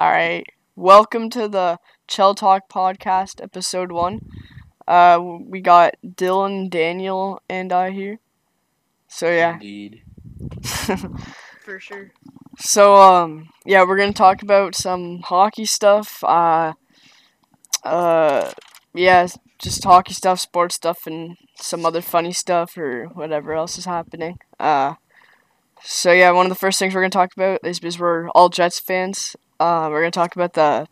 All right. Welcome to the Chel Talk podcast, episode one. Uh, we got Dylan, Daniel, and I here. So yeah. Indeed. For sure. So um, yeah, we're gonna talk about some hockey stuff. Uh, uh, yeah, just hockey stuff, sports stuff, and some other funny stuff or whatever else is happening. Uh, so yeah, one of the first things we're gonna talk about is because we're all Jets fans. Uh, we're gonna talk about the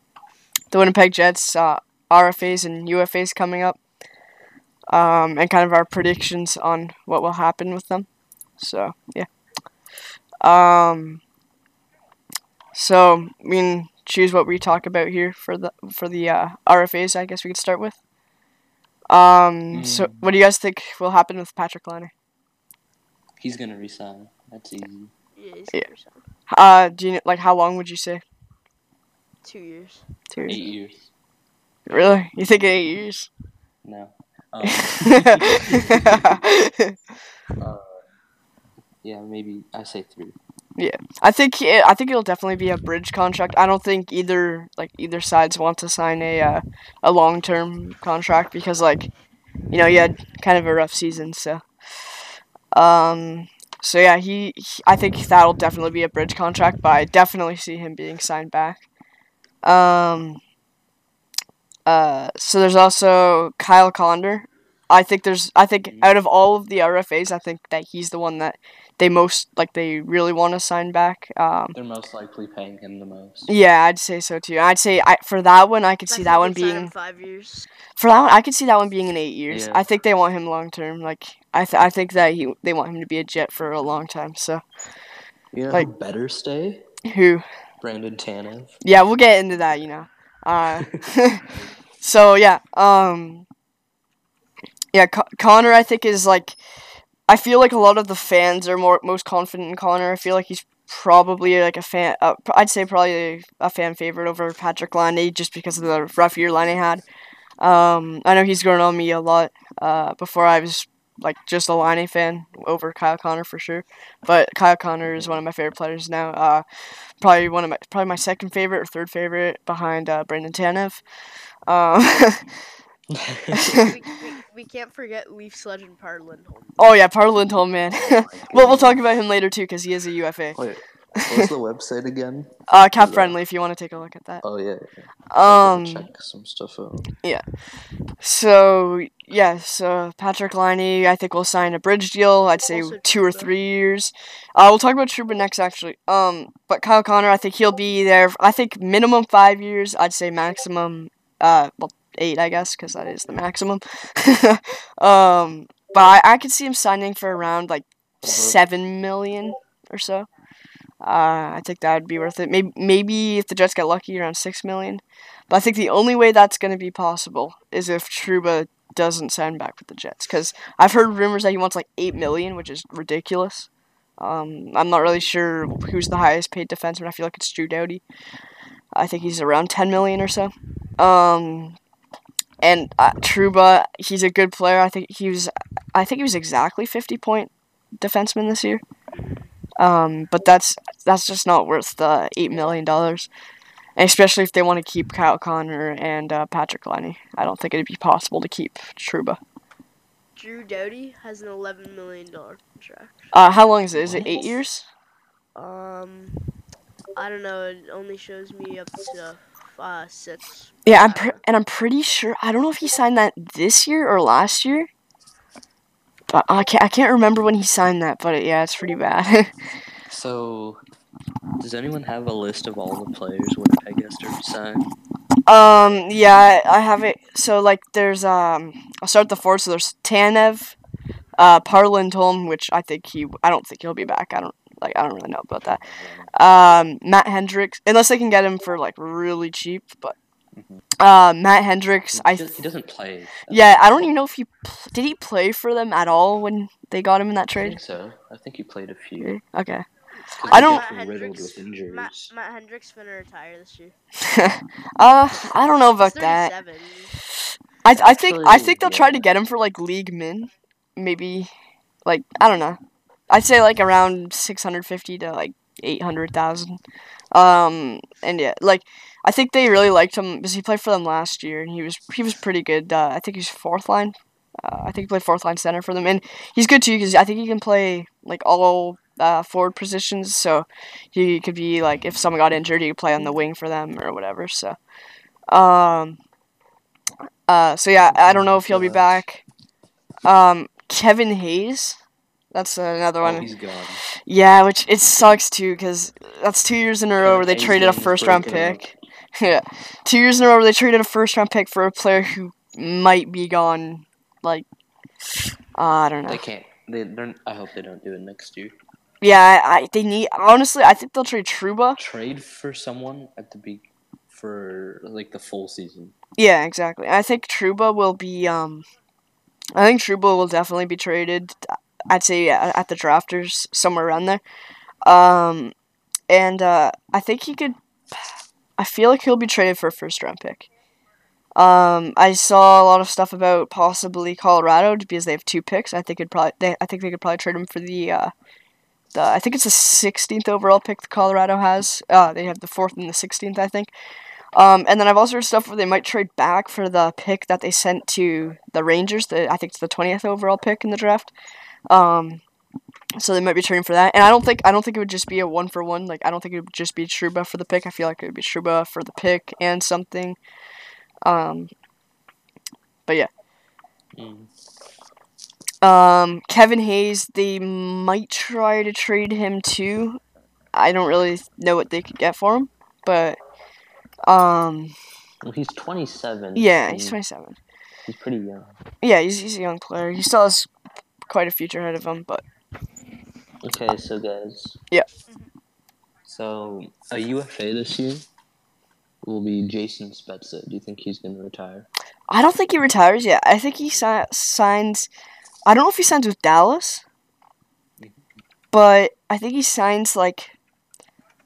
the Winnipeg Jets uh, RFAs and UFAs coming up, um, and kind of our predictions on what will happen with them. So yeah. Um. So we can choose what we talk about here for the for the uh, RFAs. I guess we could start with. Um. So Mm. what do you guys think will happen with Patrick Laine? He's gonna resign. That's easy. Yeah, he's Yeah. for sure. Uh, do you kn- like how long would you say? Two years. Two years. Eight years. Really? You think eight years? No. Um, uh, yeah, maybe I say three. Yeah, I think it, I think it'll definitely be a bridge contract. I don't think either like either sides want to sign a uh, a long term contract because like you know you had kind of a rough season so um so yeah he, he I think that'll definitely be a bridge contract but I definitely see him being signed back. Um uh so there's also Kyle Connor. I think there's I think out of all of the RFAs I think that he's the one that they most like they really want to sign back. Um They're most likely paying him the most. yeah, I'd say so too. I'd say I for that one I could I see think that one they'd sign him being five years. for that one I could see that one being in 8 years. Yeah. I think they want him long term. Like I th- I think that he they want him to be a Jet for a long time. So You know Like- who better stay? who Brandon Tanev. Yeah, we'll get into that, you know. Uh So yeah, um yeah, Con- Connor I think is like I feel like a lot of the fans are more most confident in Connor. I feel like he's probably like a fan uh, I'd say probably a fan favorite over Patrick Laine just because of the rough year Laine had. Um I know he's grown on me a lot uh before I was like just a Laine fan over Kyle Connor for sure. But Kyle Connor is one of my favorite players now. Uh probably one of my probably my second favorite or third favorite behind uh, Brandon Tanev. Um, we, we, we can't forget Leafs legend Par Lindholm. oh yeah, Parla Lindholm, man. well, we'll talk about him later too because he is a UFA. Wait, what's the website again? Uh, cap friendly if you want to take a look at that. Oh yeah. yeah. Um, check some stuff out. Yeah. So yeah, so Patrick Laine, I think we'll sign a bridge deal. I'd say Also two or three years. Uh, we'll talk about Trouba next actually. Um, but Kyle Connor, I think he'll be there. I think minimum five years. I'd say maximum, uh, well eight, I guess, because that is the maximum. um, but I, I could see him signing for around like Uh-huh. seven million or so. Uh, I think that would be worth it. Maybe maybe if the Jets get lucky, around six million. But I think the only way that's going to be possible is if Trouba doesn't sign back with the Jets. Because I've heard rumors that he wants like eight million, which is ridiculous. Um, I'm not really sure who's the highest paid defenseman. I feel like it's Drew Doughty. I think he's around ten million or so. Um, and uh, Trouba, he's a good player. I think he was, I think he was exactly fifty point defenseman this year. Um, but that's that's just not worth the eight million dollars, especially if they want to keep Kyle Connor and uh, Patrick Laine. I don't think it'd be possible to keep Trouba. Drew Doughty has an eleven million dollar contract. Uh, how long is it? Is it eight years? Um, I don't know. It only shows me up to uh, six. Yeah, I'm and I'm pretty sure. I don't know if he signed that this year or last year. But I can't. I can't remember when he signed that. But yeah, it's pretty bad. So, does anyone have a list of all the players Winnipeg has to resign? Um, yeah, I have it. So like, there's um, I'll start the four. So there's Tanev, uh, Par Lindholm, which I think he, I don't think he'll be back. I don't like, I don't really know about that. Um, Matt Hendricks, unless they can get him for like really cheap, but. Uh, Matt Hendricks, He, I, does, he doesn't play. yeah, I don't even know if he pl- did he play for them at all when they got him in that trade. I think so. I think he played a few. Okay. I don't- Matt Hendricks- with injuries. Matt, Matt Hendricks finna retire this year. uh, I don't know about that. I I think I think they'll try to get him for like league min, maybe, like I don't know. I'd say like around six hundred fifty to like eight hundred thousand. Um, and yeah, like I think they really liked him because he played for them last year, and he was he was pretty good. Uh, I think he's fourth line. Uh, I think he played fourth line center for them, and he's good too because I think he can play like all uh, forward positions. So he could be like if someone got injured, he could play on the wing for them or whatever. So, um, uh, so yeah, I don't know if he'll be back. Um, Kevin Hayes, that's another Oh, one. gone. Yeah, which it sucks too because that's two years in a row where they Hayes traded a first round pick. Yeah, two years in a row where they traded a first round pick for a player who might be gone. Like, uh, I don't know. They can't. They. They're, I hope they don't do it next year. Yeah, I, I they need honestly. I think they'll trade Trouba. Trade for someone at the be for like the full season. Yeah, exactly. I think Trouba will be. Um, I think Trouba will definitely be traded. I'd say at, at the drafters somewhere around there. Um, and uh, I think he could. I feel like he'll be traded for a first round pick. Um, I saw a lot of stuff about possibly Colorado because they have two picks. I think it probably. They, I think they could probably trade him for the. Uh, the I think it's the 16th overall pick that Colorado has. Uh, they have the fourth and the 16th, I think. Um, and then I've also heard stuff where they might trade back for the pick that they sent to the Rangers. The I think it's the 20th overall pick in the draft. Um, so they might be trading for that. And I don't think I don't think it would just be a one for one. Like I don't think it would just be Trouba for the pick. I feel like it would be Trouba for the pick and something. Um, but yeah. Mm. Um, Kevin Hayes, they might try to trade him too. I don't really know what they could get for him, but um, Well, he's 27. yeah, he's 27. He's pretty young. Yeah, he's, he's a young player. He still has quite a future ahead of him, but Okay, so guys. Yeah. So a UFA this year will be Jason Spezza. Do you think he's gonna retire? I don't think he retires yet. I think he si- signs. I don't know if he signs with Dallas, but I think he signs like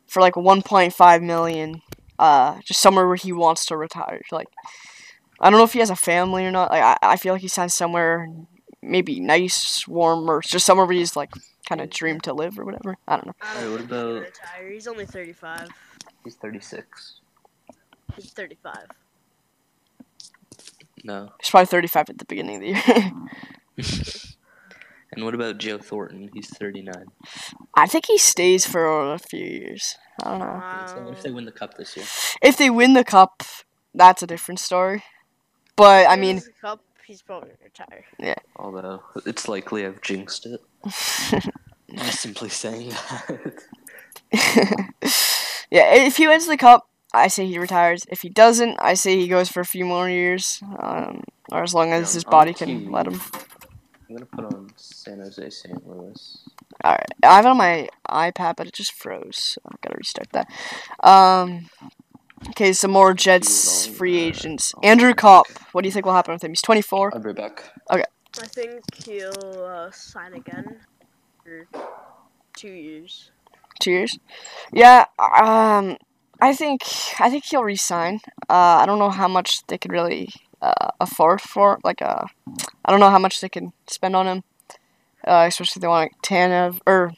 for like 1.5 million. Uh, just somewhere where he wants to retire. Like, I don't know if he has a family or not. Like, I, I feel like he signs somewhere maybe nice, warm, or just somewhere where he's like kind of dream to live or whatever. I don't know. I what he's about- retire. He's only 35. He's 36. He's 35. No. He's probably 35 at the beginning of the year. And what about Joe Thornton? He's 39. I think he stays for a few years. I don't know. So what if they win the cup this year? If they win the cup, that's a different story. But I mean, cup, he's probably gonna. Yeah. Although it's likely I've jinxed it. by simply saying that. yeah, if he wins the cup, I say he retires. If he doesn't, I say he goes for a few more years, um, or as long as Yeah, his body can let him. I'm gonna put on San Jose St. Louis. All right, I have it on my iPad, but it just froze. So I gotta restart that. Um, okay, some more Jets free agents. Andrew. Copp. What do you think will happen with him? He's 24. I'll be back. I think he'll uh, sign again for two years. Two years. Yeah. Um, I think I think he'll resign. Uh, I don't know how much they could really uh, afford for like uh, I don't know how much they can spend on him. Uh, especially if they want like, Tanev or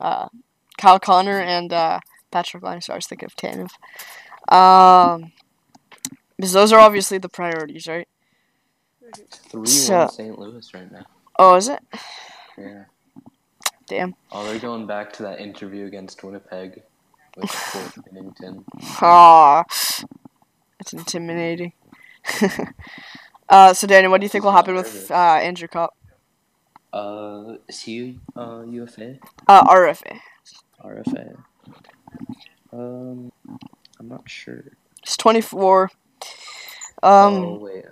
uh, Kyle Connor and uh, Patrick Laine. So I was thinking of Tanev. Um, because those are obviously the priorities, right? Three So- one St. Louis right now. Oh, is it? Yeah. Damn. Oh, they're going back to that interview against Winnipeg with Fort Binnington. Ah, it's intimidating. uh, so Daniel, what do you think will happen with uh, Andrew Copp? Uh, is he uh UFA? Uh, RFA. RFA? Um, I'm not sure. He's 24. oh Um, wait,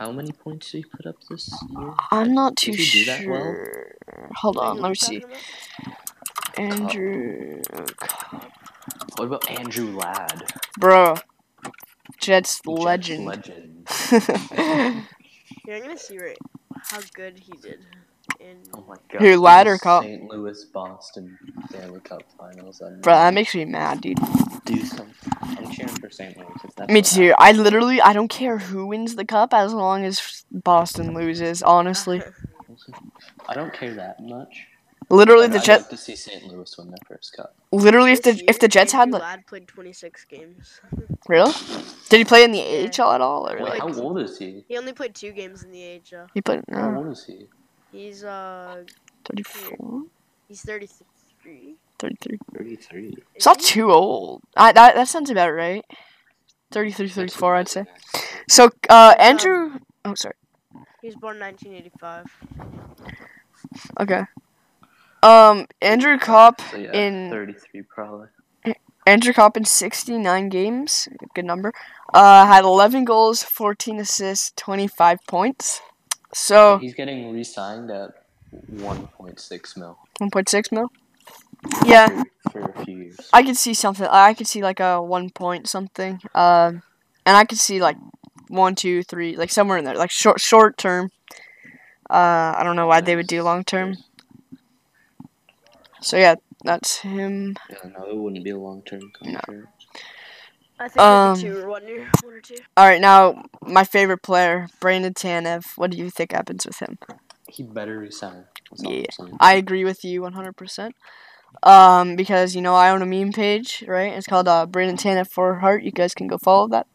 how many points did he put up this year? I'm not too Did he do that well? sure. Hold on, let are me see. talking about? Andrew, What about Andrew Ladd? bro, Jets Jets legend. Legend. Yeah, I'm gonna see right how good he did. In Oh my god. Who, Ladd or Copp? St. Louis Boston Stanley Cup Finals. I'm bro, that makes me mad, dude. do something. I'm cheering for St. Louis. That's Me what too. I literally, I don't care who wins the cup as long as Boston loses. Honestly. I don't care that much. Literally, I'd, the I'd like to see St. Louis win their first cup. Literally, if the This if the Jets had like Ladd played 26 games. really, did he play in the Yeah. AHL at all or Wait, like how old is he? He only played two games in the AHL. he played How uh, old is he? He's uh, 34, he's 33. 33? Thirty-three. It's not too old. I that that sounds about right. 33, 34, I'd say. So, uh, Andrew. Oh, sorry. He was born 1985. Okay. Um, Andrew Copp So yeah, in thirty-three probably. Andrew Copp in 69 games, good number. Uh, had 11 goals, 14 assists, 25 points. So He's getting re-signed at one point six mil 1.6 mil. Yeah, for, for a few years. I could see something. I could see like a one point something. Um, and I could see like one, two, three, like somewhere in there, like short, short term. Uh, I don't know why they would do long term. So yeah, that's him. Yeah, no, it wouldn't be a long-term contract. I think Um, maybe two or one year, one or two. All right, now my favorite player, Brandon Tanev. What do you think happens with him? He better resign. That's I'm Yeah. I agree with you 100%. Um, because you know I own a meme page, right? It's called uh, Brandon Tanev for Heart. You guys can go follow that.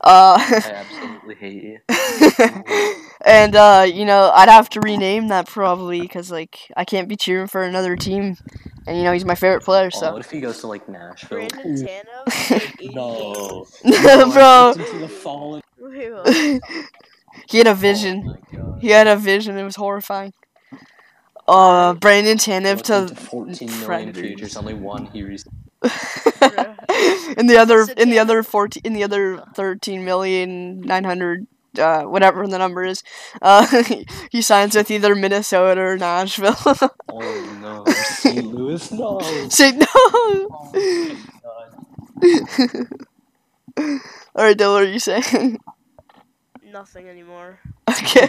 Uh, I absolutely hate you. and uh, you know I'd have to rename that probably because like I can't be cheering for another team, and you know he's my favorite player. Oh, So, what if he goes to like Nashville? Brandon Tanev played 80 No. bro, the fallen. He had a Oh vision. my god. He had a vision. It was horrifying. Uh, Brandon Tanev Looking to to 14 million Predators. futures, only one he re- in the other So in the other fourteen in the other thirteen million nine hundred uh whatever the number is uh he signs with either Minnesota or Nashville. Oh no, St. Louis, no. St. no. Oh. All right, Dylan, what are you saying? Nothing anymore. okay.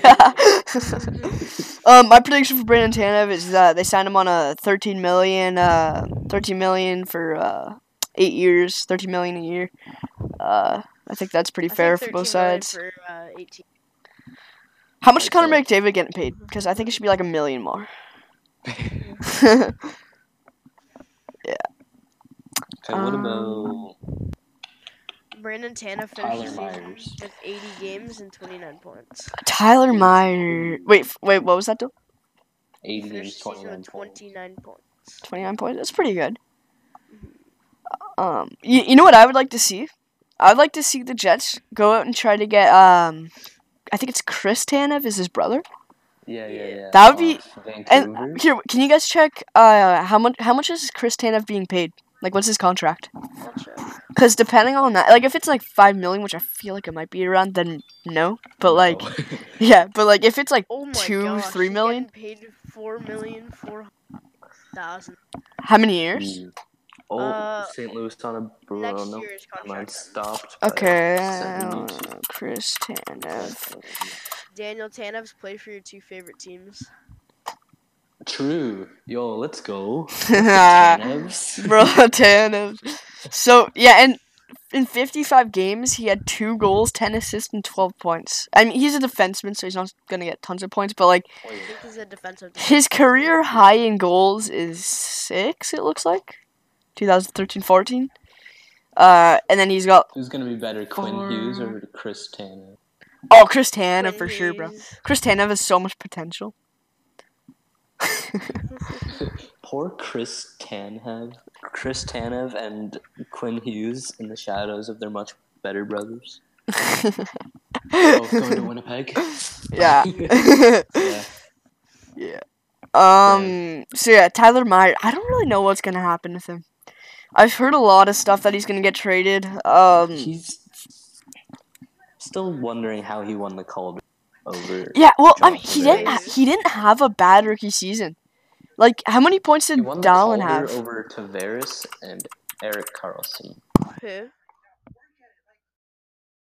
um, my prediction for Brandon Tanev is that they signed him on a thirteen million, uh, thirteen million for uh eight years, thirteen million a year. Uh, I think that's pretty I fair for both sides. For, uh, 18. How much is I'd Connor say- McDavid getting paid? Because I think it should be like a million more. yeah. Okay, what Um, about Brandon Tanev finished Tyler season Myers. with 80 games and 29 points. Tyler Meyer. Wait, wait, what was that? Though? 80 games, 29 points? 29 points. Twenty nine points. That's pretty good. Um, you, you know what I would like to see? I'd like to see the Jets go out and try to get um, I think it's Chris Tanev is his brother. Yeah, yeah, yeah. That would be- Off And here, can you guys check uh how much how much is Chris Tanev being paid? Like, what's his contract? I'll. Because depending on that, like if it's like five million, which I feel like it might be around, then no. But like, No. yeah, but like if it's like Oh my two, gosh, three he's million, paid four million four thousand. how many years? Mm. Oh, Uh, St. Louis on a bro. Next no, year's mine contract. stopped. Okay, uh, Chris Tanev. Daniel Tanev's played for your two favorite teams. True. Yo, let's go. Bro, Tanevs. Tanev. So yeah, and in 55 games, he had two goals, 10 assists, and 12 points. I mean, he's a defenseman, so he's not gonna get tons of points. But like I think he's a defensive. his career high in goals is six. It looks like 2013-14. Uh, and then he's got Who's gonna be better, Quinn Four. Hughes or Chris Tanev? oh Chris Tanev Quinn for sure, bro. Hughes. Chris Tanev has so much potential. Poor Chris Tanev. Chris Tanev and Quinn Hughes in the shadows of their much better brothers. Both going to Winnipeg. yeah. yeah. Yeah. Um. So yeah, Tyler Meyer. I don't really know what's gonna happen with him. I've heard a lot of stuff that he's gonna get traded. Um. He's still wondering how he won the Calder over. Yeah. Well, I mean, John he didn't. Tavares. He didn't have a bad rookie season. Like, how many points did He won the Dallin have? over Tavares and Erik Karlsson. Who?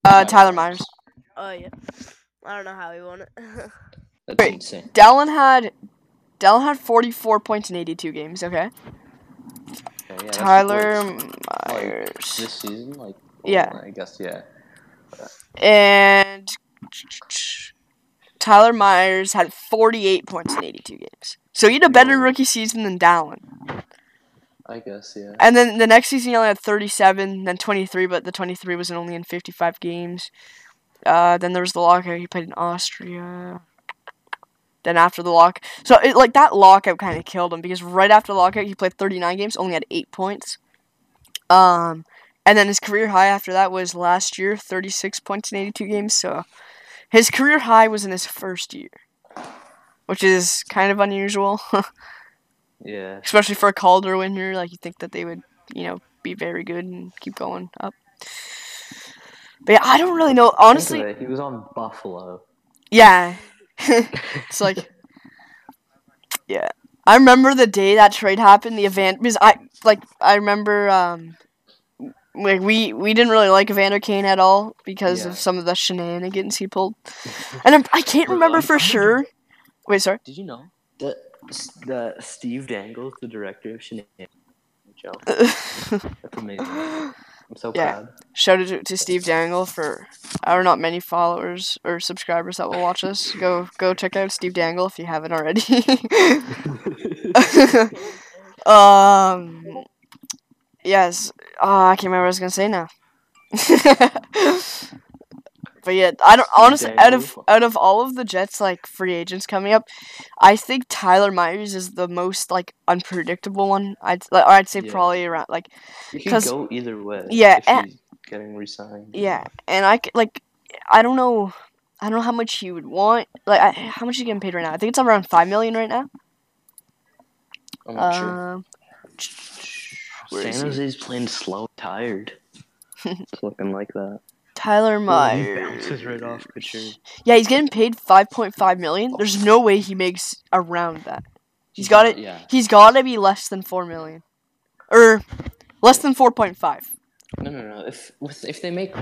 Uh, Tyler Myers. Oh yeah. I don't know how he won it. That's Wait. insane. Dallin had. Dallin had 44 points in 82 games. Okay. Okay, yeah, Tyler like Myers. this season, like Yeah. well, I guess yeah. And Tyler Myers had 48 points in 82 games. So he had a better rookie season than Dallin. I guess yeah. And then the next season he only had 37, then 23, but the 23 was only in 55 games. Uh, then there was the lockout. He played in Austria. Then after the lock, so it, like that lockout kind of killed him because right after the lockout he played 39 games, only had eight points. Um, and then his career high after that was last year, 36 points in 82 games. So his career high was in his first year, which is kind of unusual. Yeah. especially for a Calder winner. Like you think that they would, you know, be very good and keep going up. But yeah, I don't really know. Honestly, he was on Buffalo. yeah, it's like, yeah. I remember the day that trade happened. The event because I like I remember um. Like we, we didn't really like Evander Kane at all because Yeah. of some of the shenanigans he pulled, and I'm, I can't remember for sure. Wait, sorry. Did you know that the Steve Dangle, the director of Shenanigans, Joe? That's amazing. I'm so Yeah. proud. Shout out to, to Steve Dangle for our not many followers or subscribers that will watch us. Go go check out Steve Dangle if you haven't already. um yes. Oh, I can't remember what I was gonna say now. but yeah, I don't honestly out of out of all of the Jets like free agents coming up, I think Tyler Myers is the most like unpredictable one. I'd or I'd say Yeah. probably around like because go either way. Yeah, if and- getting resigned. Yeah, and I like, I don't know, I don't know how much he would want. Like, I, how much he getting paid right now? I think it's around five million right now. I'm not sure. Um, San? Jose's playing slow, tired. it's looking like that. Tyler He Myers. bounces right off Couture. Yeah, he's getting paid five point five million. There's no way he makes around that. He's He's got it- Yeah. He's got to be less than four million, or less than four point five. No, no, no. If with if they make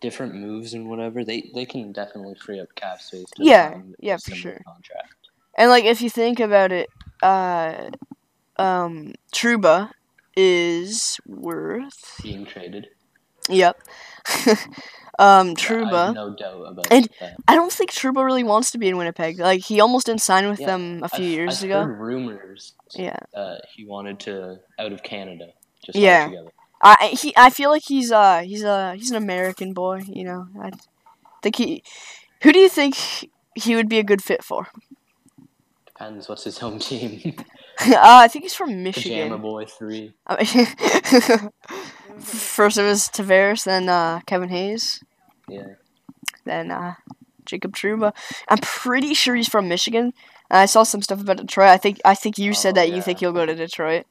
different moves and whatever, they they can definitely free up cap space. To Yeah, sign yeah, for sure. Contract. And like, if you think about it, uh, um, Trouba is worth. Being traded. Yep. um, Trouba. no doubt about And- that. I don't think Trouba really wants to be in Winnipeg. Like he almost didn't sign with Yeah, them a few I've- years I've ago. Heard rumors. Yeah. Uh, he wanted to out of Canada. Just Yeah. I- he I feel like he's uh he's uh he's an American boy. You know. I think he. Who do you think he would be a good fit for? Depends. What's his home team? uh, I think he's from Pajama Michigan. Boy Three. I mean- First it was Tavares, then uh, Kevin Hayes, Yeah. then uh, Jacob Trouba. I'm pretty sure he's from Michigan. I saw some stuff about Detroit. I think I think you said Oh, that you think he'll go to Detroit.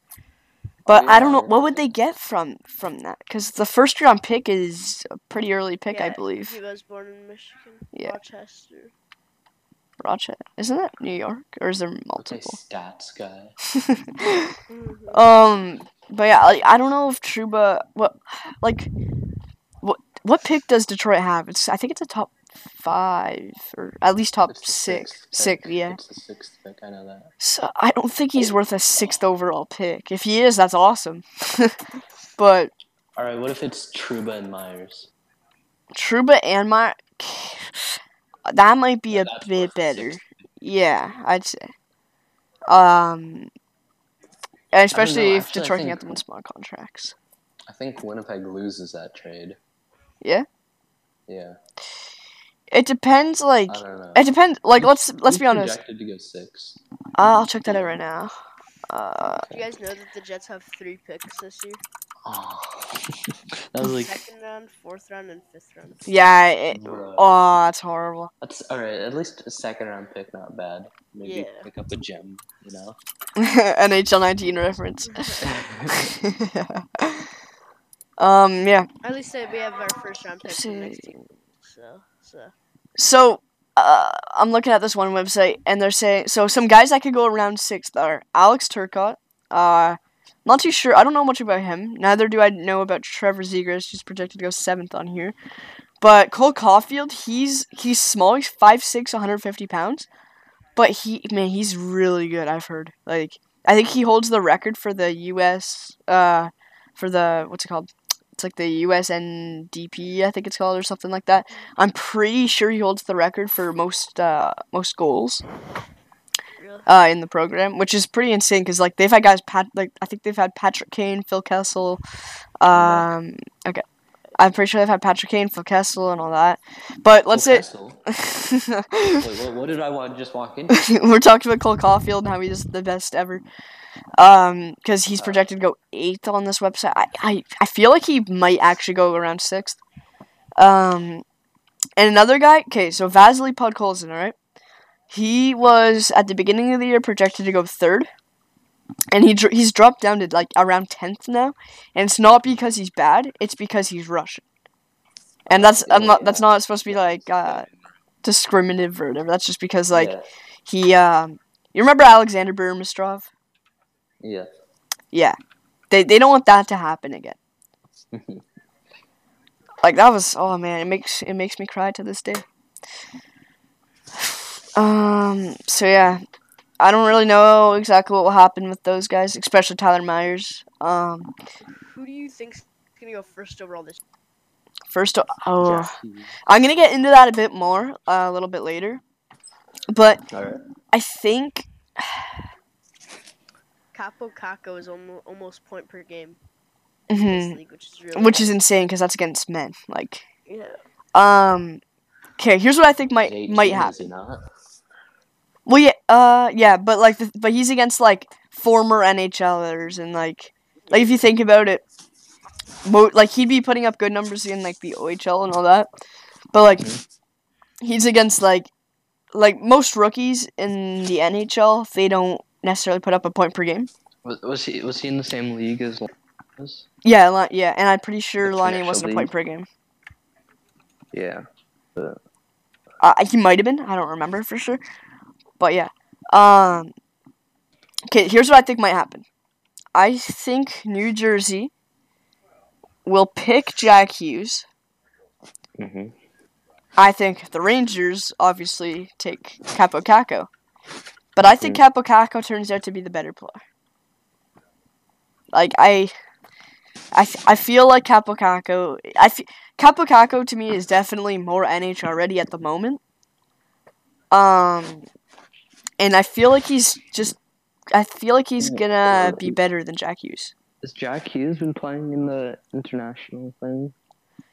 But Oh, I don't know what would they get from from that because the first round pick is a pretty early pick, I believe. He was born in Michigan, Yeah. Rochester. Rochester, isn't that New York or is there multiple? stats guy. Um, but yeah, like, I don't know if Trouba what like what what pick does Detroit have? It's I think it's a top five or at least top It's six. Six, yeah. It's the sixth pick. I know that. So I don't think he's worth a sixth overall pick. If he is, that's awesome. but All right. What if it's Trouba and Myers? Trouba and my that might be a bit better. sixth. Yeah, I'd say. Um, and especially if actually, I Detroit can think- get them on small contracts. I think Winnipeg loses that trade. Yeah? Yeah. It depends. Like I don't know. it depends. Like let's let's be honest. Projected to go six. I'll check that out right now. Uh, Do you guys know that the Jets have three picks this year? Oh. that was like Second round, fourth round, and fifth round. yeah. It, oh, that's horrible. that's all right. At least a second round pick, not bad. Maybe Yeah. pick up a gem. You know. NHL 19 reference. um, yeah. At least say we have our first round pick for next See. team. So, so. So, uh, I'm looking at this one website, and they're saying so some guys that could go around sixth are Alex Turcotte. Uh, not too sure. I don't know much about him. Neither do I know about Trevor Zegras, who's projected to go seventh on here. But Cole Caufield, he's he's small. He's 5'6", 150 pounds. But he man, he's really good. I've heard. Like I think he holds the record for the U.S. Uh, for the what's it called? It's like the USNDP, I think it's called, or something like that. I'm pretty sure he holds the record for most uh, most goals. Uh, in the program, which is pretty insane because like they've had guys Pat like I think they've had Patrick Kane, Phil Kessel, um, okay, I'm pretty sure they've had Patrick Kane, Phil Kessel, and all that. But let's say Wait, what, what did I want? To just walk in? we're talking about Cole Caufield and how he's the best ever. Um, because he's projected to go eighth on this website. I, I, I feel like he might actually go around sixth. Um, and another guy. Okay, so Vasily Podkolzin, all right. He was at the beginning of the year projected to go third, and he dr- he's dropped down to like around tenth now. And it's not because he's bad; it's because he's Russian. And that's I'm not that's not supposed to be like uh, discriminative or whatever. That's just because like yeah. he um you remember Alexander Burmistrov? yeah. Yeah. They they don't want that to happen again. Like that was oh man, it makes it makes me cry to this day. Um so yeah. I don't really know exactly what will happen with those guys, especially Tyler Myers. Um Who do you think's gonna go first overall this? first oh Jack Hughes. I'm going to get into that a bit more uh, a little bit later. But All right. I think Kaapo Kakko is almost almost point per game mhm, in this league, which is really which is insane cuz that's against men. Like yeah. um okay, here's what I think might 18, might is happen. Well, yeah, uh, yeah, but like, the, but he's against like former NHLers and like, like if you think about it, mo- like he'd be putting up good numbers in like the OHL and all that, but like, he's against like, like most rookies in the NHL, they don't necessarily put up a point per game. Was, was he was he in the same league as? Yeah, yeah, and I'm pretty sure Lonnie wasn't a point per game. Yeah. Uh, he might have been. I don't remember for sure. But yeah. Um. Okay, here's what I think might happen. I think New Jersey will pick Jack Hughes. Mm-hmm. I think the Rangers obviously take Kaapo Kakko. But I think Kaapo Kakko turns out to be the better player. Like I I, f- I feel like Kaapo Kakko I f- Kaapo Kakko to me is definitely more NHL ready at the moment. Um and I feel like he's just I feel like he's gonna be better than Jack Hughes. Has Jack Hughes been playing in the international thing?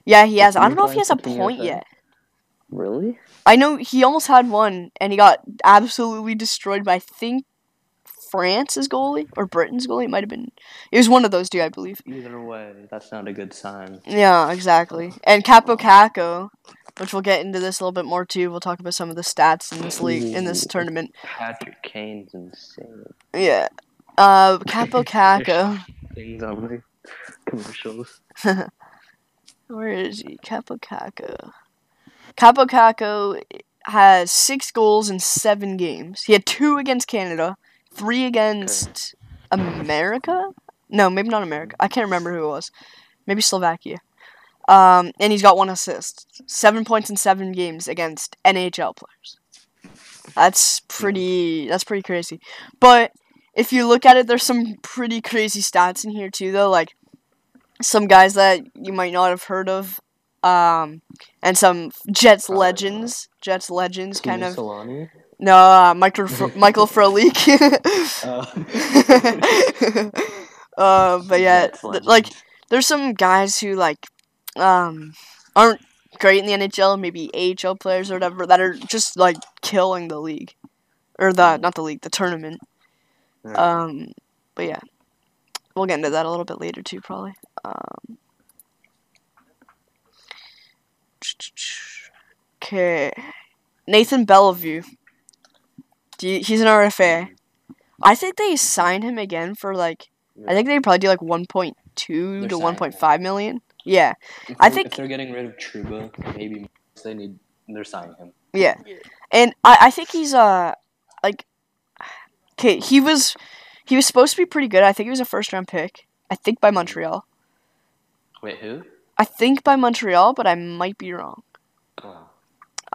Yeah, he has. I don't know if he has a point yet. Really? I know he almost had one, and he got absolutely destroyed by I think France's goalie or Britain's goalie. It might have been. It was one of those two, I believe. Either way, that's not a good sign. Yeah, exactly. And Kaapo Kakko, which we'll get into this a little bit more too. We'll talk about some of the stats in this league in this tournament. Patrick Kane's insane. Yeah. Uh, Capo Caco. Things on the commercials. Where is he? Kaapo Kakko. Kaapo Kakko has six goals in seven games. He had two against Canada, three against America. No, maybe not America. I can't remember who it was. Maybe Slovakia. Um, and he's got one assist. Seven points in seven games against NHL players. That's pretty. That's pretty crazy. But if you look at it, there's some pretty crazy stats in here too, though. Like some guys that you might not have heard of, um, and some Jets legends. Jets legends, kind of. Selanne? No, uh, Michael Fr- Michael Frolik. Uh, uh, but yeah, th- like there's some guys who like um aren't great in the NHL, maybe AHL players or whatever that are just like killing the league, or the not the league, the tournament. Um, but yeah, we'll get into that a little bit later too, probably. Um, okay, Nathan Beaulieu. Do you, he's an RFA. I think they signed him again for like. I think they probably do like one point two to one point five million. one him. point five million. Yeah, If I think- if they're getting rid of Trouba, maybe they need they're signing him. yeah, Yeah. and I I think he's uh like. Okay, he was he was supposed to be pretty good. I think he was a first round pick. I think by Montreal. Wait, who? I think by Montreal, but I might be wrong. Oh,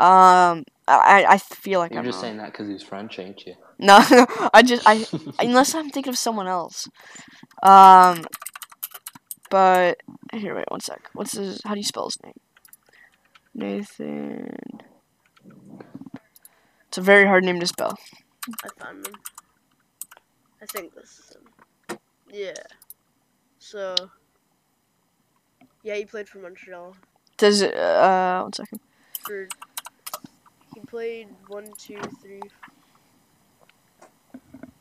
Um, I I feel like you're I'm just wrong. saying that because he's French, ain't you? No, I just I unless I'm thinking of someone else. Um, but here, wait one sec. What's his? How do you spell his name? Nathan. It's a very hard name to spell. I found him. I think this is him. Yeah. So. Yeah, he played for Montreal. Does it, uh one second. For he played one, two, three.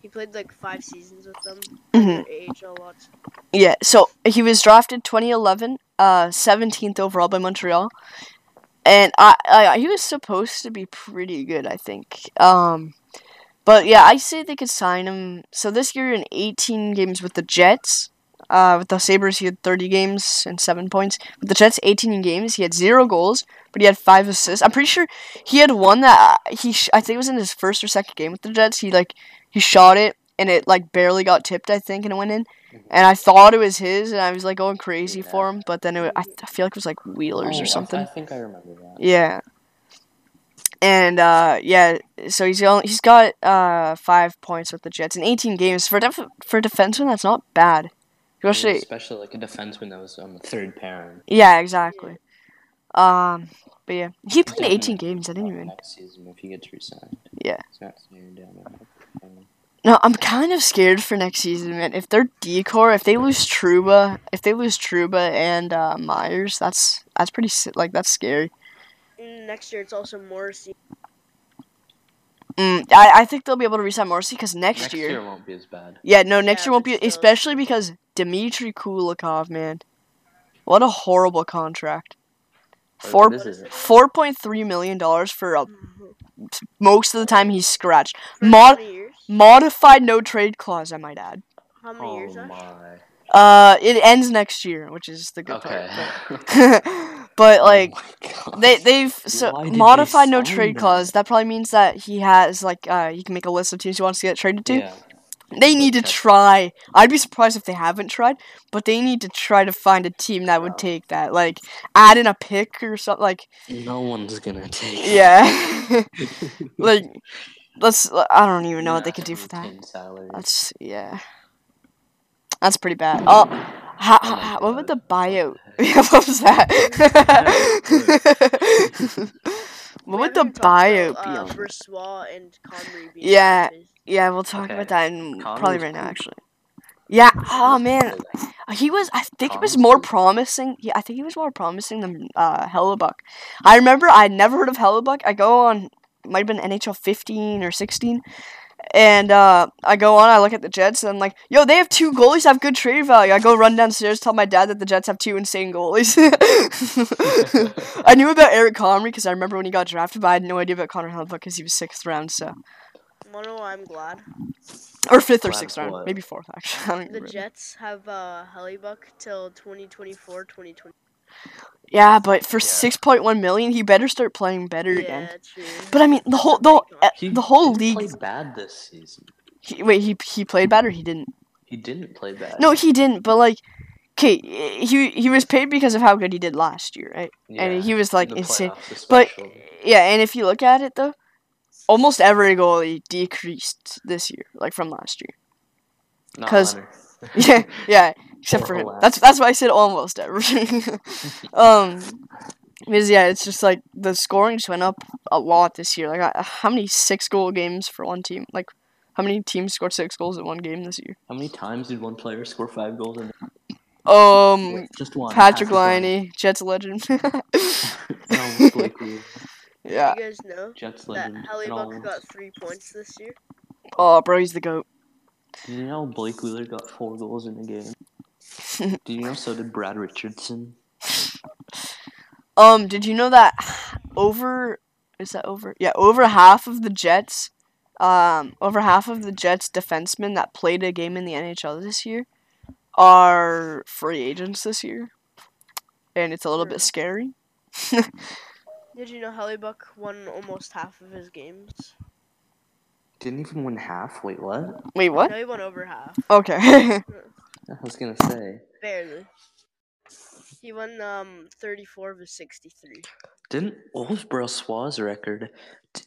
He played like five seasons with them. Mhm. AHL lots. Yeah, so he was drafted 2011, uh, 17th overall by Montreal, and I, I he was supposed to be pretty good, I think. Um, but yeah, I say they could sign him. So this year in 18 games with the Jets, uh, with the Sabres he had 30 games and seven points. With the Jets, 18 games, he had zero goals, but he had five assists. I'm pretty sure he had one that uh, he sh- I think it was in his first or second game with the Jets. He like he shot it and it like barely got tipped, I think, and it went in. And I thought it was his, and I was like going crazy Yeah. for him. But then it, I, I feel like it was like Wheelers Oh, or something. I, think I remember that. Yeah. And uh, yeah, so he's only, he's got uh, five points with the Jets in 18 games for def- for a defenseman. That's not bad. Especially, Especially like a defenseman that was on the third pairing. yeah, exactly. Um, but yeah, he played 18 games. I didn't even. Next season, if he gets re-signed. Yeah. It's not staring down at him. No, I'm kind of scared for next season, man. If they're decor, if they lose Trouba, if they lose Trouba and uh, Myers, that's that's pretty like that's scary. Next year it's also Morrissey. Mm, I, I think they'll be able to resign Morrissey because next, Next year, year won't be as bad. yeah, no, next Yeah, year won't but be, still. especially because Dmitry Kulikov, man, what a horrible contract. Four what is it? four point three million dollars for a, Mhm. most of the time he's scratched. Mod how many years? Modified no trade clause, I might add. How many years? Oh Ash? my. Uh, it ends next year, which is the good Okay. part. But, but like. oh. They they've so Why did they modified no trade that? clause. That probably means that he has like uh he can make a list of teams he wants to get traded to. Yeah. They need to try. I'd be surprised if they haven't tried, but they need to try to find a team that would take that. Like add in a pick or something. Like No one's gonna take. yeah, like let's. I don't even know what they could do for that. That's yeah. That's pretty bad. Oh, ha, Oh my ha, what about the God. buyout? What Yeah, what was that? What would the even buyout about, be uh, on? Brossoit and Connery being Yeah. Yeah, we'll talk Okay. about that in Connor's probably right now, actually. Yeah. Oh man, he was. I think he was more promising. Yeah, I think he was more promising than uh, Hellebuyck. I remember I never heard of Hellebuyck. I go on, might have been NHL 15 or 16, and uh, I go on. I look at the Jets, and I'm like, yo, they have two goalies that have good trade value. I go run downstairs, tell my dad that the Jets have two insane goalies. I knew about Eric Comrie because I remember when he got drafted, but I had no idea about Connor Hellebuyck because he was sixth round. So Wanna know why I'm glad? or fifth or Glad sixth round, maybe fourth actually. I don't The remember. Jets have uh, Hellebuyck till 2024, 2020. Yeah, but for Yeah. six point one million, he better start playing better Yeah, again. true. But I mean, the whole the whole, eh, He the whole didn't league. play bad this season. He, wait, he he played better. He didn't. He didn't play bad. No, he didn't. But like, okay, he he was paid because of how good he did last year, right? Yeah, and he was like in insane. But yeah, and if you look at it though, almost every goalie decreased this year, like from last year. Because yeah, yeah, except for Or him. That's that's why I said almost everything. um, because yeah, it's just like the scoring just went up a lot this year. Like, how many six goal games for one team? Like, how many teams scored six goals in one game this year? How many times did one player score five goals in Um, just one? Patrick Laine. Laine, Jets legend. no, Blake Wheeler, yeah. You guys know Jets that legend. and Hellebuyck got three points this year? Oh, bro, he's the goat. Did you know Blake Wheeler got four goals in a game? Did you know so did Brad Richardson? Um, did you know that over is that over? Yeah, over half of the Jets, um, over half of the Jets defensemen that played a game in the NHL this year are free agents this year, and it's a little bit scary. Did you know Hellebuyck won almost half of his games? Didn't even win half. Wait, what? Wait, what? No, he won over half. Okay. I was gonna say. Barely. He won um 34 of his 63. Didn't what was record?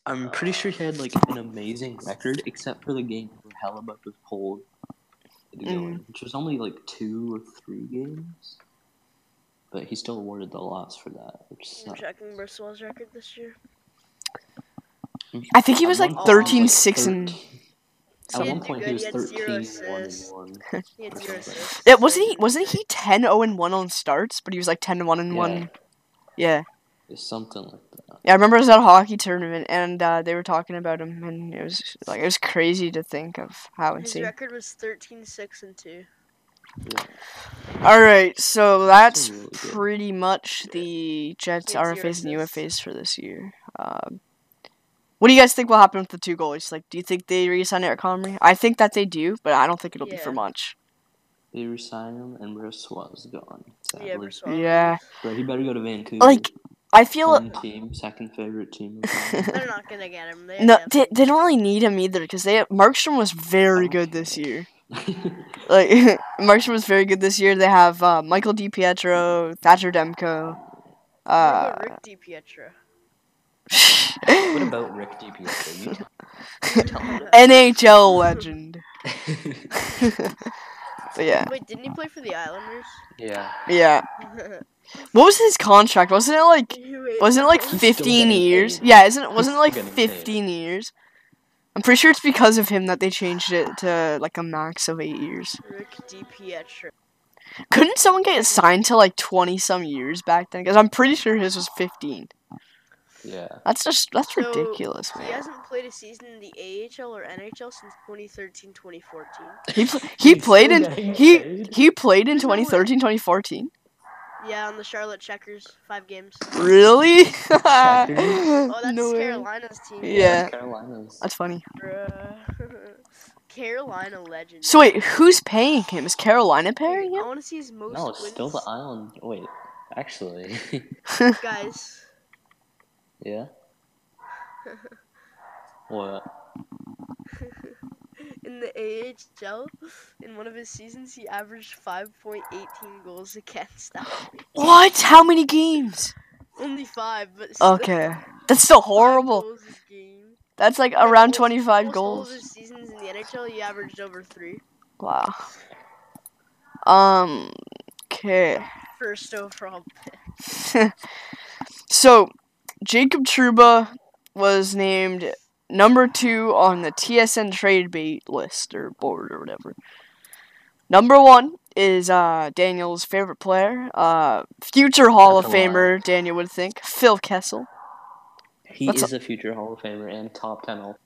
I'm pretty sure he had like an amazing record, except for the game where Hellebuyck was pulled, to go in, which was only like two or three games. But he still awarded the loss for that, which I'm sucks. checking Bristol's record this year. I think he was like one point, he 13, was 6 and 13 He At one point, good, he was he 13, 1 and 1. He had zero assists. Yeah, wasn't he wasn't he 10 0 and 1 on starts, but he was like 10 1 and 1. Yeah. It's something like that. Yeah, I remember it was at a hockey tournament and uh, they were talking about him and it was like it was crazy to think of how His insane. His record was 13 6 and 2. Yeah. All right, so that's really pretty much the Jets He had zero RFAs and. UFAs for this year. Um, what do you guys think will happen with the two goalies? Like, do you think they re-sign Eric Comrie? I think that they do, but I don't think it'll be for much. They resign him, and Brossoit is gone. Sadly. Yeah, Brossoit. Yeah, Bro, he better go to Vancouver. like I feel Home team, second favorite team. They're not gonna get him. They no, they, they don't really need him either because they Markstrom was very good this year. Like Markstrom was very good this year. They have uh, Michael DiPietro, Thatcher Demko. What Uh, about Rick DiPietro? What about Rick DiPietro? You tell- tell me. NHL legend. but yeah, Wait, didn't he play for the Islanders? yeah. yeah. What was his contract? Wasn't it like wasn't it like 15 years? paid. Yeah, isn't it wasn't it like still getting paid. 15 years? I'm pretty sure it's because of him that they changed it to like a max of 8 years. Rick DiPietro. Couldn't someone get signed to like 20 some years back then? Cuz I'm pretty sure his was 15. Yeah. That's just that's So, ridiculous, He hasn't played a season in the AHL or NHL since 2013 2014. He pl- he played in he he played in There's no way. 2013 2014. Yeah, on the Charlotte Checkers, five games. Really? Oh, that's no way. Carolina's team. Yeah. Carolina's. That's funny. Carolina legend. So wait, who's paying him? Is Carolina paying him? I want to see his most No, it's still the island. Wait, actually, Guys, yeah. What? in the AHL, in one of his seasons, he averaged 5.18 goals against. That would What? How many games? Only five, but still, Okay. That's still horrible. goals a game. That's like And around almost- 25 almost All of goals. his seasons in the NHL, he averaged over three. Wow. Um. Okay. First overall. Pick. so, Jacob Trouba was named number two on the TSN trade bait list or board or whatever. Number one is uh, Daniel's favorite player, uh, future Hall of That's a lie. Famer. Daniel would think Phil Kessel, He That's is a future Hall of Famer and top ten all.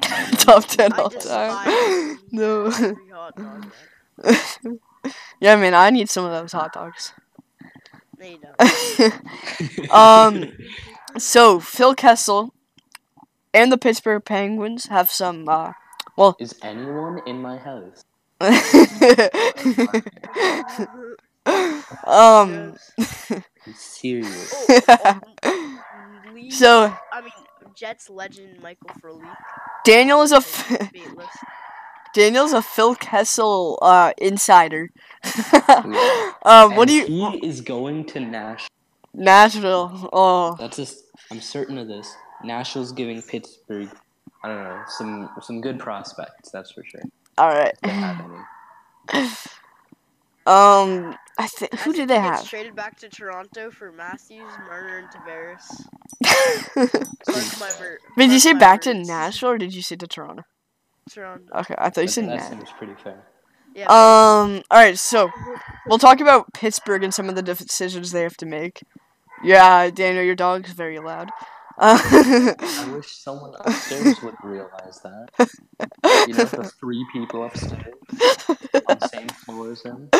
top ten all time. No. a free hot yeah, man, I need some of those hot dogs. No, don't. um, so Phil Kessel and the Pittsburgh Penguins have some. Uh, is anyone in my house? um. Serious. Oh, um, so I mean, Jets legend Michael Frolik. Daniel is a f- Daniel's a Phil Kessel uh insider. Yeah. um, what And do you He is going to Nash. Nashville? Oh, That's just. I'm certain of this. Nashville's giving Pittsburgh. I don't know some some good prospects. That's for sure. all right. They have any. Um, I think I who think did they he have? Traded back to Toronto for Matthews, Marner, and Tavares. Mark my ver- did you say my back to. Nashville or did you say to Toronto? Toronto. Okay, I thought you That, said that Nash. seems pretty fair. Yeah. Um. All right. So we'll talk about Pittsburgh and some of the decisions they have to make. Yeah, Daniel, your dog's very loud. Uh, I wish someone upstairs would realize that. You know, the three people upstairs on the same floor as him.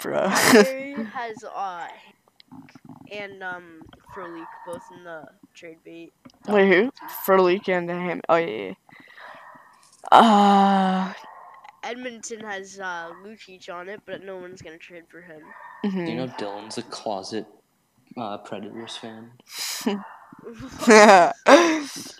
Bro. Harry has uh and um Frolik both in the trade bait. Wait, who? Furleek and him. Oh yeah. yeah. Uh. Edmonton has uh Lucic on it, but no one's gonna trade for him. mhm. You know Dylan's a closet uh, Predators fan?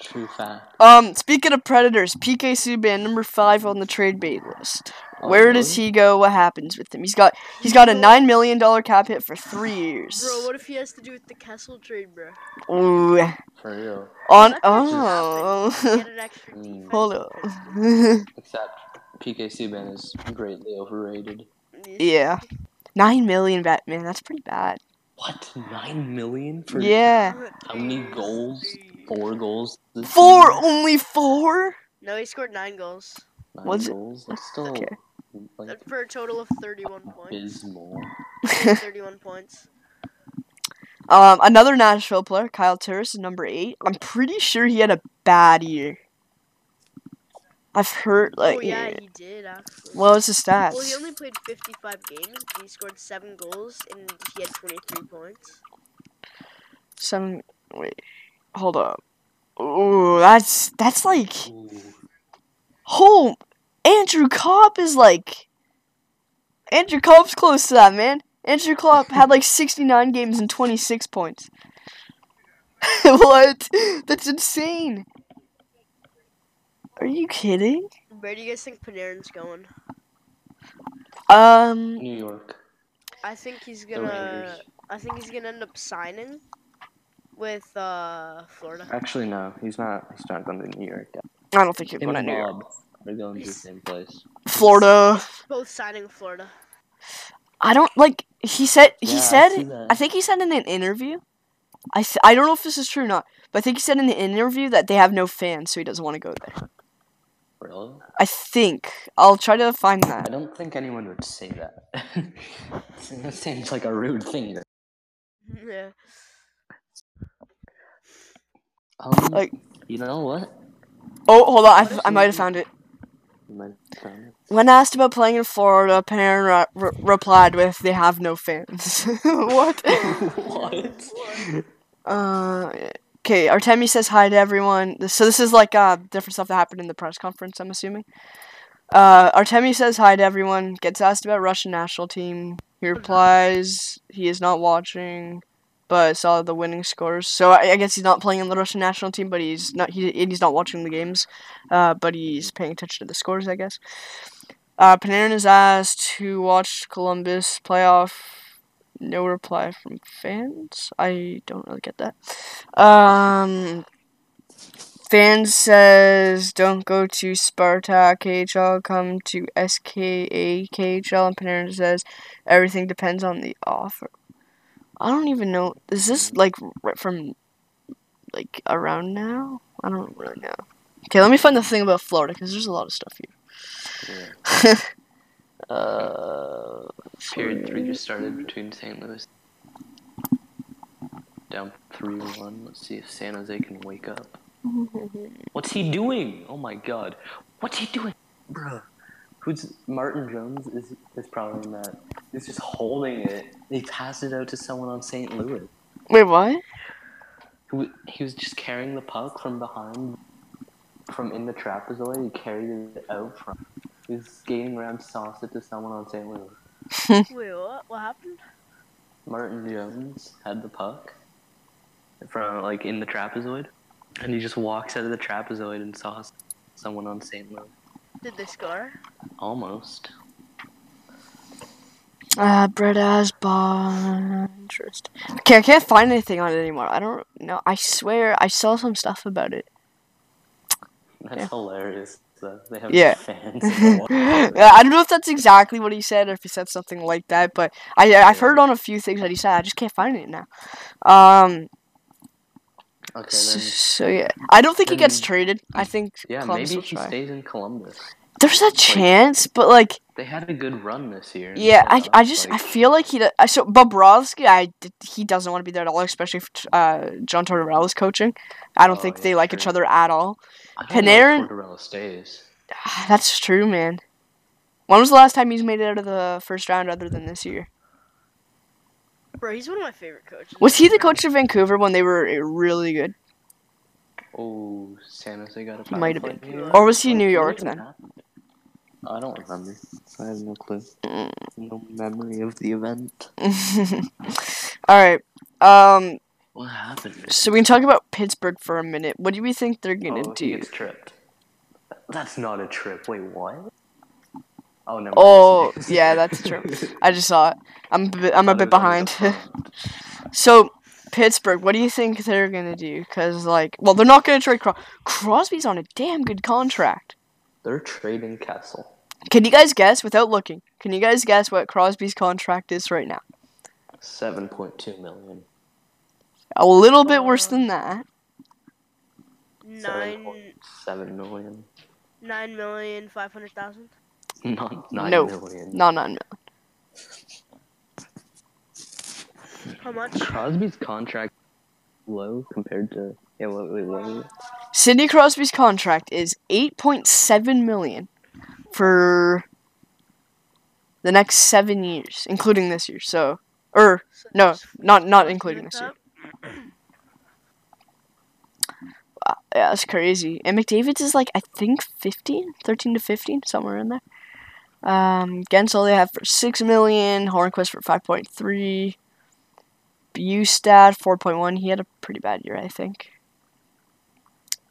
True fact. um. Speaking of predators, PK Subban number five on the trade bait list. Oh, Where does he go? What happens with him? He's got he's got a nine million dollar cap hit for three years. Bro, what if he has to do with the Kessel trade, bro? Ooh. For real. On That could just happen. oh. Get an extra Mm. Hold in up. Except PK Subban is greatly overrated. yeah. Nine million Batman. That's pretty bad. What? Nine million for Yeah. how many goals? four goals. This Four, season. only four. No, he scored nine goals Nine Was it- goals. That's still Okay. like for a total of 31 points. abysmal. 31 points. Um, another Nashville player, Kyle Turris, is number eight. I'm pretty sure he had a bad year. I've heard like. oh yeah, eh, he did actually. What was his stats? Well, he only played 55 games. He scored seven goals and he had 23 points. Seven. Wait, hold up. Ooh, that's that's like. Ooh. Oh, Andrew Copp is like. Andrew Copp's close to that, man. Andrew Kopp had like 69 games and 26 points. what? That's insane. Are you kidding? Where do you guys think Panarin's going? Um, New York. I think he's gonna. I think he's gonna end up signing with uh Florida. Actually, no. He's not. He's not going to New York. Yet. I don't think he's going to New York. They're going to the same place. Florida. Both signing Florida. I don't like. He said. He Yeah, said. see that. I think he said in an interview. I th- I don't know if this is true or not, but I think he said in the interview that they have no fans, so he doesn't want to go there. Really? I think I'll try to find that. I don't think anyone would say that. that seems like a rude thing. yeah. Um, Like- you know what? Oh, hold on. I, What f- I might have found it. You might have found it. When asked about playing in Florida, Panarin re- re- replied with, "They have no fans." what? what? Uh, okay. Artemi says hi to everyone. So this is like uh different stuff that happened in the press conference. I'm assuming. Uh, Artemi says hi to everyone. Gets asked about Russian national team. He replies he is not watching, but saw the winning scores. So I, I guess he's not playing in the Russian national team, but he's not he he's not watching the games. Uh, but he's paying attention to the scores, I guess. Uh, Panarin is asked who watched Columbus playoff. No reply from fans. I don't really get that. Um, fans says don't go to Spartak KHL, come to SKA KHL. And Panarin says everything depends on the offer. I don't even know. Is this like right from like around now? I don't really know. Okay, let me find the thing about Florida because there's a lot of stuff here. Yeah. Uh, Period three just started between St. Louis. Down three one. Let's see if San Jose can wake up. What's he doing? Oh my god. What's he doing? Bruh. Who's Martin Jones is is probably in that. He's just holding it. He passed it out to someone on St. Louis. Wait, what? Who he was just carrying the puck from behind from in the trapezoid, he carried it out from he was skating around, tossed it to someone on St. Louis. Wait, what? What happened? Martin Jones had the puck from like in the trapezoid, and he just walks out of the trapezoid and saw someone on St. Louis. Did they score? Almost. Uh, Brett Asbon. Interest. Okay, I can't find anything on it anymore. I don't know. I swear I saw some stuff about it. That's Yeah. hilarious. So they have Yeah. fans. in the wa- yeah, I don't know if that's exactly what he said or if he said something like that, but I I've heard on a few things that he said. I just can't find it now. Um. okay, So, then so yeah, I don't think he gets traded. I think yeah, Columbus maybe he stays in Columbus. There's a chance, but like, They had a good run this year. yeah, I, I playoffs, just I feel like he. do- I So Bobrovsky, I he doesn't want to be there at all, especially if uh, John Tortorella is coaching. I don't Oh, think yeah, they like each other at all. I Panarin- Tortorella stays. That's true, man. When was the last time he's made it out of the first round other than this year? Bro, he's one of my favorite coaches. Was he the coach of Vancouver when they were uh, really good? Oh, San Jose got a He might have been. Or was he New what York even then? happened? I don't remember. I have no clue. Mm. No memory of the event. all right. Um. What happened? So we can talk about Pittsburgh for a minute. What do we think they're gonna oh, he do? gets tripped. That's not a trip. Wait, what? Oh no. Oh, yeah, that's true. I just saw it. I'm a bit, I'm a bit behind. so Pittsburgh, what do you think they're gonna do? Cause like, well, they're not gonna trade Cros- Crosby's on a damn good contract. They're trading Kessel. Can you guys guess without looking? Can you guys guess what Crosby's contract is right now? Seven point two million. A little bit worse than that. Nine Seven million. nine million five hundred thousand. Not nine No. million. No, no, no. How much? Crosby's contract low compared to yeah. Wait, wait, what was it? Sidney Crosby's contract is 8.7 million for the next seven years, including this year. So, or So no, not not including this year. Wow, yeah, that's crazy. And McDavid's is like I think 15, 13 to 15, somewhere in there. Um, Guentzel they have for six million. Hornqvist for five point three. Bjugstad four point one. He had a pretty bad year, I think.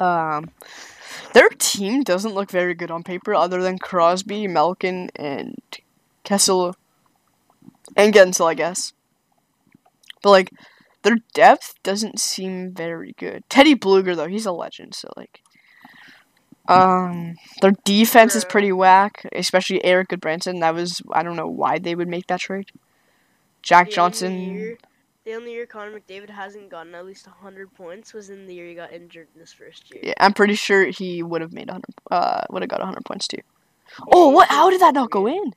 Um, their team doesn't look very good on paper, other than Crosby, Malkin, and Kessel, and Guentzel, I guess. But like, their depth doesn't seem very good. Teddy Blueger though, he's a legend, so like um their defense is pretty whack, especially Erik Gudbranson. That was I don't know why they would make that trade. Jack Johnson the only year Connor McDavid hasn't gotten at least hundred points was in the year he got injured in his first year. Yeah, I'm pretty sure he would have made 100 uh would have got 100 points too. Oh, what how did that not go in?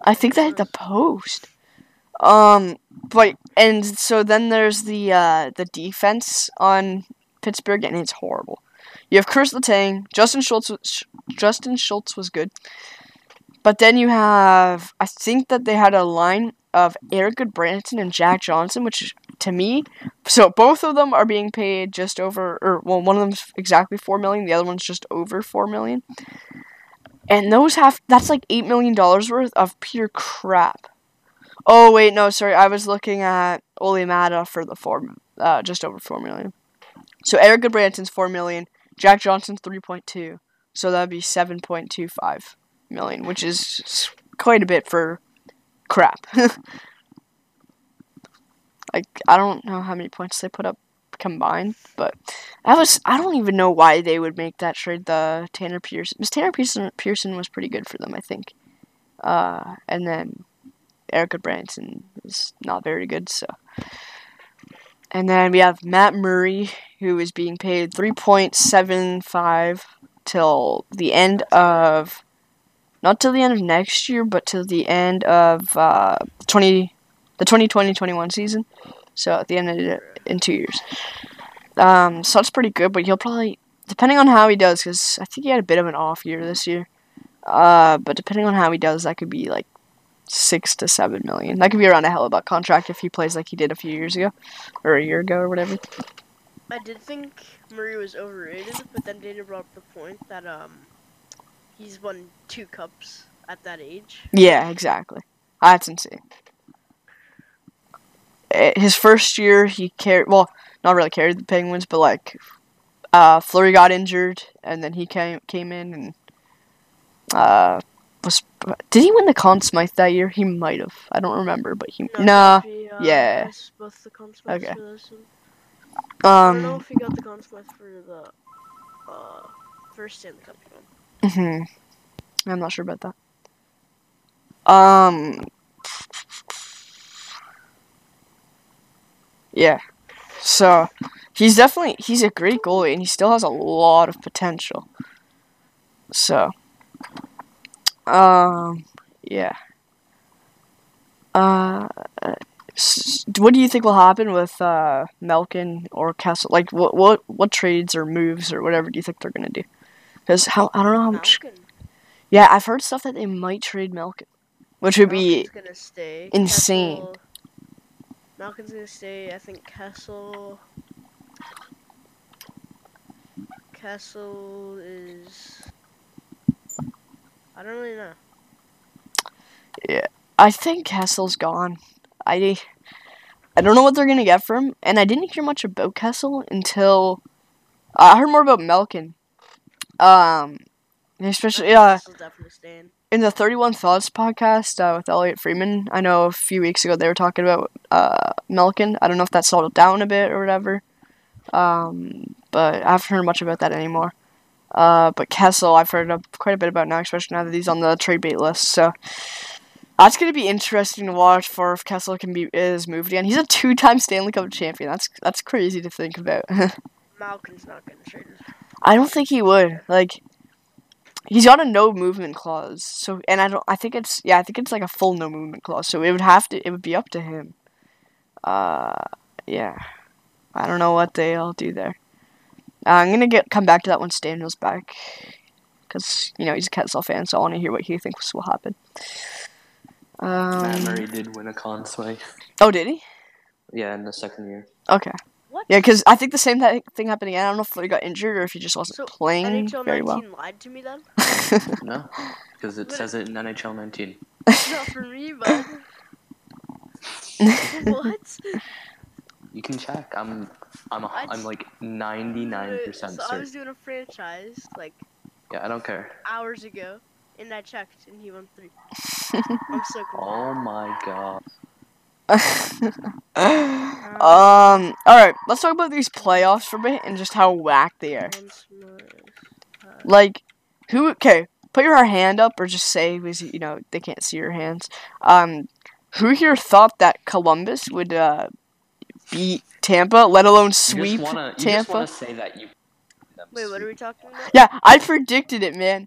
I think that hit the post. Um but and so then there's the uh the defense on Pittsburgh and it's horrible. You have Chris Letang, Justin Schultz Justin Schultz was good. But then you have I think that they had a line of Erik Gudbranson and Jack Johnson, which to me so both of them are being paid just over or well one of them's exactly 4 million, the other one's just over 4 million. And those have that's like 8 million dollars worth of pure crap. Oh wait, no, sorry. I was looking at Olli Maatta for the 4 uh just over 4 million. So Erik Gudbranson's 4 million, Jack Johnson's 3.2. So that'd be 7.25 million, which is quite a bit for crap. like I don't know how many points they put up combined, but I was I don't even know why they would make that trade. The Tanner Pearson, Miss Tanner Pearson Pearson was pretty good for them, I think. Uh, and then Erica Branson is not very good, so. And then we have Matt Murray, who is being paid three point seven five till the end of, not till the end of next year, but till the end of uh, twenty, the 2020-21 season. So at the end of in two years. Um, so that's pretty good, but he'll probably, depending on how he does, because I think he had a bit of an off year this year. Uh, but depending on how he does, that could be like six to seven million. That could be around a Hellebuyck contract if he plays like he did a few years ago, or a year ago, or whatever. I did think Murray was overrated, but then Dana brought up the point that um he's won two cups at that age. Yeah, exactly. That's insane. Eh, His first year, he carried well, not really carried the Penguins, but like, uh, Fleury got injured, and then he came came in and uh was did he win the Conn Smythe that year? He might have. I don't remember, but he No, nah. he, uh, yeah. missed Both the Conn Smythes Okay. one. I don't know Um. if he got the Conn Smythe for the uh first Stanley Cup he won. Mhm. I'm not sure about that. Um. Yeah. So he's definitely he's a great goalie and he still has a lot of potential. So um yeah. Uh what do you think will happen with uh Malkin or Kessel? Like what what what trades or moves or whatever do you think they're going to do? Cuz how I don't know how much Malkin. Yeah, I've heard stuff that they might trade Malkin, which would be Malkin's stay. insane. Kessel- Malkin's gonna stay. I think Kessel. Kessel is. I don't really know. Yeah, I think Kessel's gone. I I don't know what they're gonna get from him, and I didn't hear much about Kessel until I heard more about Malkin. Um, especially uh, Kessel's definitely staying. in the Thirty One Thoughts podcast uh, with Elliotte Friedman. I know a few weeks ago they were talking about uh Malkin. I don't know if that settled down a bit or whatever. Um, but I haven't heard much about that anymore. Uh, but Kessel, I've heard a, quite a bit about now, especially now that he's on the trade bait list. So that's gonna be interesting to watch for if Kessel can be is moved again. He's a two-time Stanley Cup champion. That's that's crazy to think about. Malkin's not getting traded. I don't think he would. Like, he's got a no movement clause. So, and I don't. I think it's yeah. I think it's like a full no movement clause. So it would have to. It would be up to him. Uh, yeah. I don't know what they'll do there. Uh, I'm gonna get come back to that once Daniel's back, because you know he's a Kessel fan, so I want to hear what he thinks will happen. Matt Um, Murray did win a Conn Smythe. oh, did he? Yeah, in the second year. Okay. What? Yeah, because I think the same thing happened again. I don't know if he got injured or if he just wasn't So, playing NHL very 19 well. lied to me then? No, because it says it in NHL 19. not for me, but. what? You can check. I'm, I'm, a, I'm like 99% So I was doing a franchise like Yeah, I don't care. hours ago, and I checked, and he won three. I'm so cool. Oh my god. um. All right. Let's talk about these playoffs for a bit and just how whack they are. Like, who? Okay, put your hand up or just say because you know they can't see your hands. Um, who here thought that Columbus would uh beat Tampa, let alone You sweep just wanna, you Tampa? wanna say that you. Wait, what are we talking about? Yeah, I predicted it, man.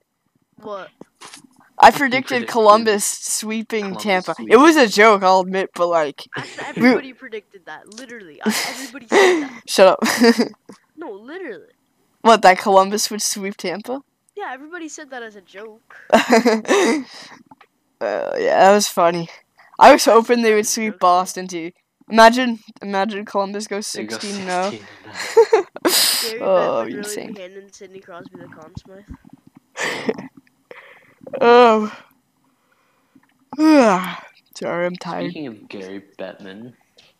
What? I predicted predicted Columbus sweeping Columbus Tampa. It was a joke, I'll admit, but like, everybody predicted that. Literally, everybody said that. shut up. No, literally. what? That Columbus would sweep Tampa? Yeah, everybody said that as a joke. uh, yeah, that was funny. I was hoping they would sweep Boston too. Imagine, imagine Columbus goes They go 16 0. Oh, Bettman really insane. be Sidney Crosby the Conn Smythe. Oh. Sorry, I'm tired. Speaking of Gary Bettman,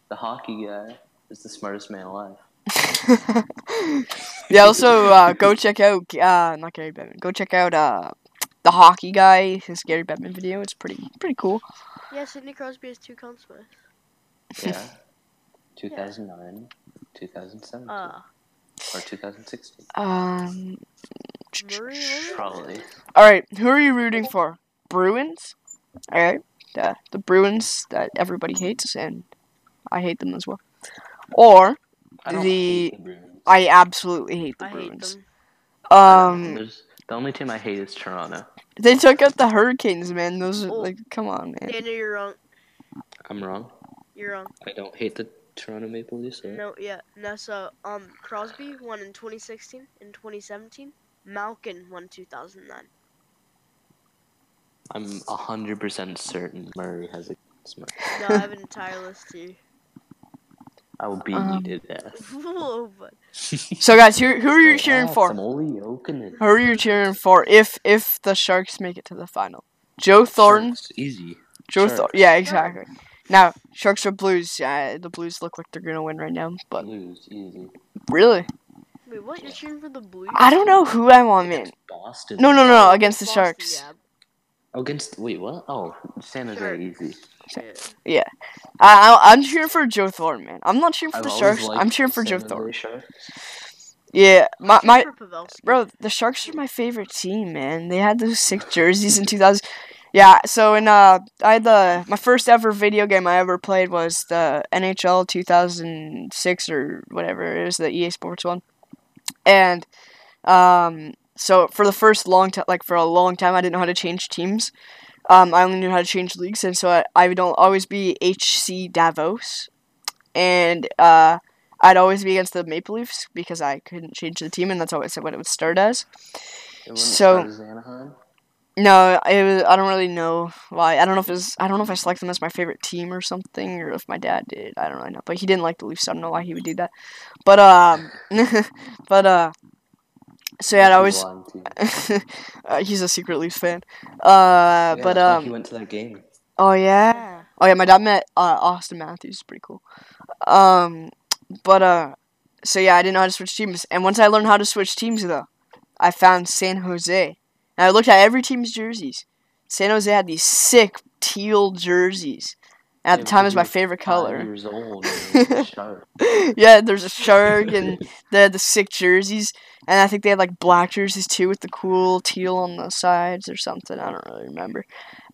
the hockey guy is the smartest man alive. yeah, also uh, go check out uh not Gary Bettman. Go check out uh the hockey guy, his Gary Bettman video. It's pretty pretty cool. Yeah, Sidney Crosby has two Conn Smythes. Yeah. 2009, 2007. Uh, or 2016. Um Murray. Probably. All right, who are you rooting for? Bruins? All right. The the Bruins that everybody hates and I hate them as well. Or I The- the I absolutely hate the I hate Bruins. them. Um There's, the only team I hate is Toronto. they took out the Hurricanes, man. Those are Oh. like come on, man. Daniel, you're wrong. I'm wrong. You're wrong. I don't hate the Toronto Maple Leafs. or- No, yeah. No, so, um, Crosby won in 2016 and 2017. Malkin won 2009. I'm 100% certain Murray has a smart. No, I have an entire list here. I will beat Um, you to death. Whoa, but So guys, who who are you cheering for? Some Olli Jokinen. Who are you cheering for if if the Sharks make it to the final? Joe Thornton? Sharks, Easy. Joe Sharks. Thornton. Yeah, exactly. Now, Sharks or Blues? Uh, the Blues look like they're gonna win right now, but Lose. Easy. really, wait, what? You're cheering for the Blues? I don't know who I'm on, man. Against Boston. No, no, no, no, against the Boston, Sharks. Oh, against wait, what? Oh, San Jose. Sure. Easy. Yeah. I, I I'm cheering for Joe Thornton, man. I'm not cheering for I've the Sharks. I'm cheering for San Joe Jose Thornton. Sharks. Yeah, my my cheering for Pavelski. bro, the Sharks are my favorite team, man. They had those sick jerseys in 2000. Yeah, so in uh, I had the my first ever video game I ever played was the NHL 2006 or whatever it was, the EA Sports one, and um, so for the first long time, like for a long time, I didn't know how to change teams. Um, I only knew how to change leagues, and so I, I would al- always be HC Davos, and uh, I'd always be against the Maple Leafs because I couldn't change the team, and that's always said what it would start as. So- as Anaheim. No, it was, I don't really know why. I don't know if it's I don't know if I selected them as my favorite team or something, or if my dad did. I don't really know, but he didn't like the Leafs. So I don't know why he would do that. But um, but uh, so yeah, I He's always lying to you. uh, he's a secret Leafs fan. Uh, Yeah, but um, he went to that game. oh yeah, oh yeah, my dad met uh, Austin Matthews. Pretty cool. Um, but uh, so yeah, I didn't know how to switch teams, and once I learned how to switch teams, though, I found San Jose, and I looked at every team's jerseys. San Jose had these sick teal jerseys. And at Yeah, the time, it was my favorite color. years old. and it was sharp. yeah, there's a shark, and they had the sick jerseys, and I think they had like black jerseys too with the cool teal on the sides or something. I don't really remember,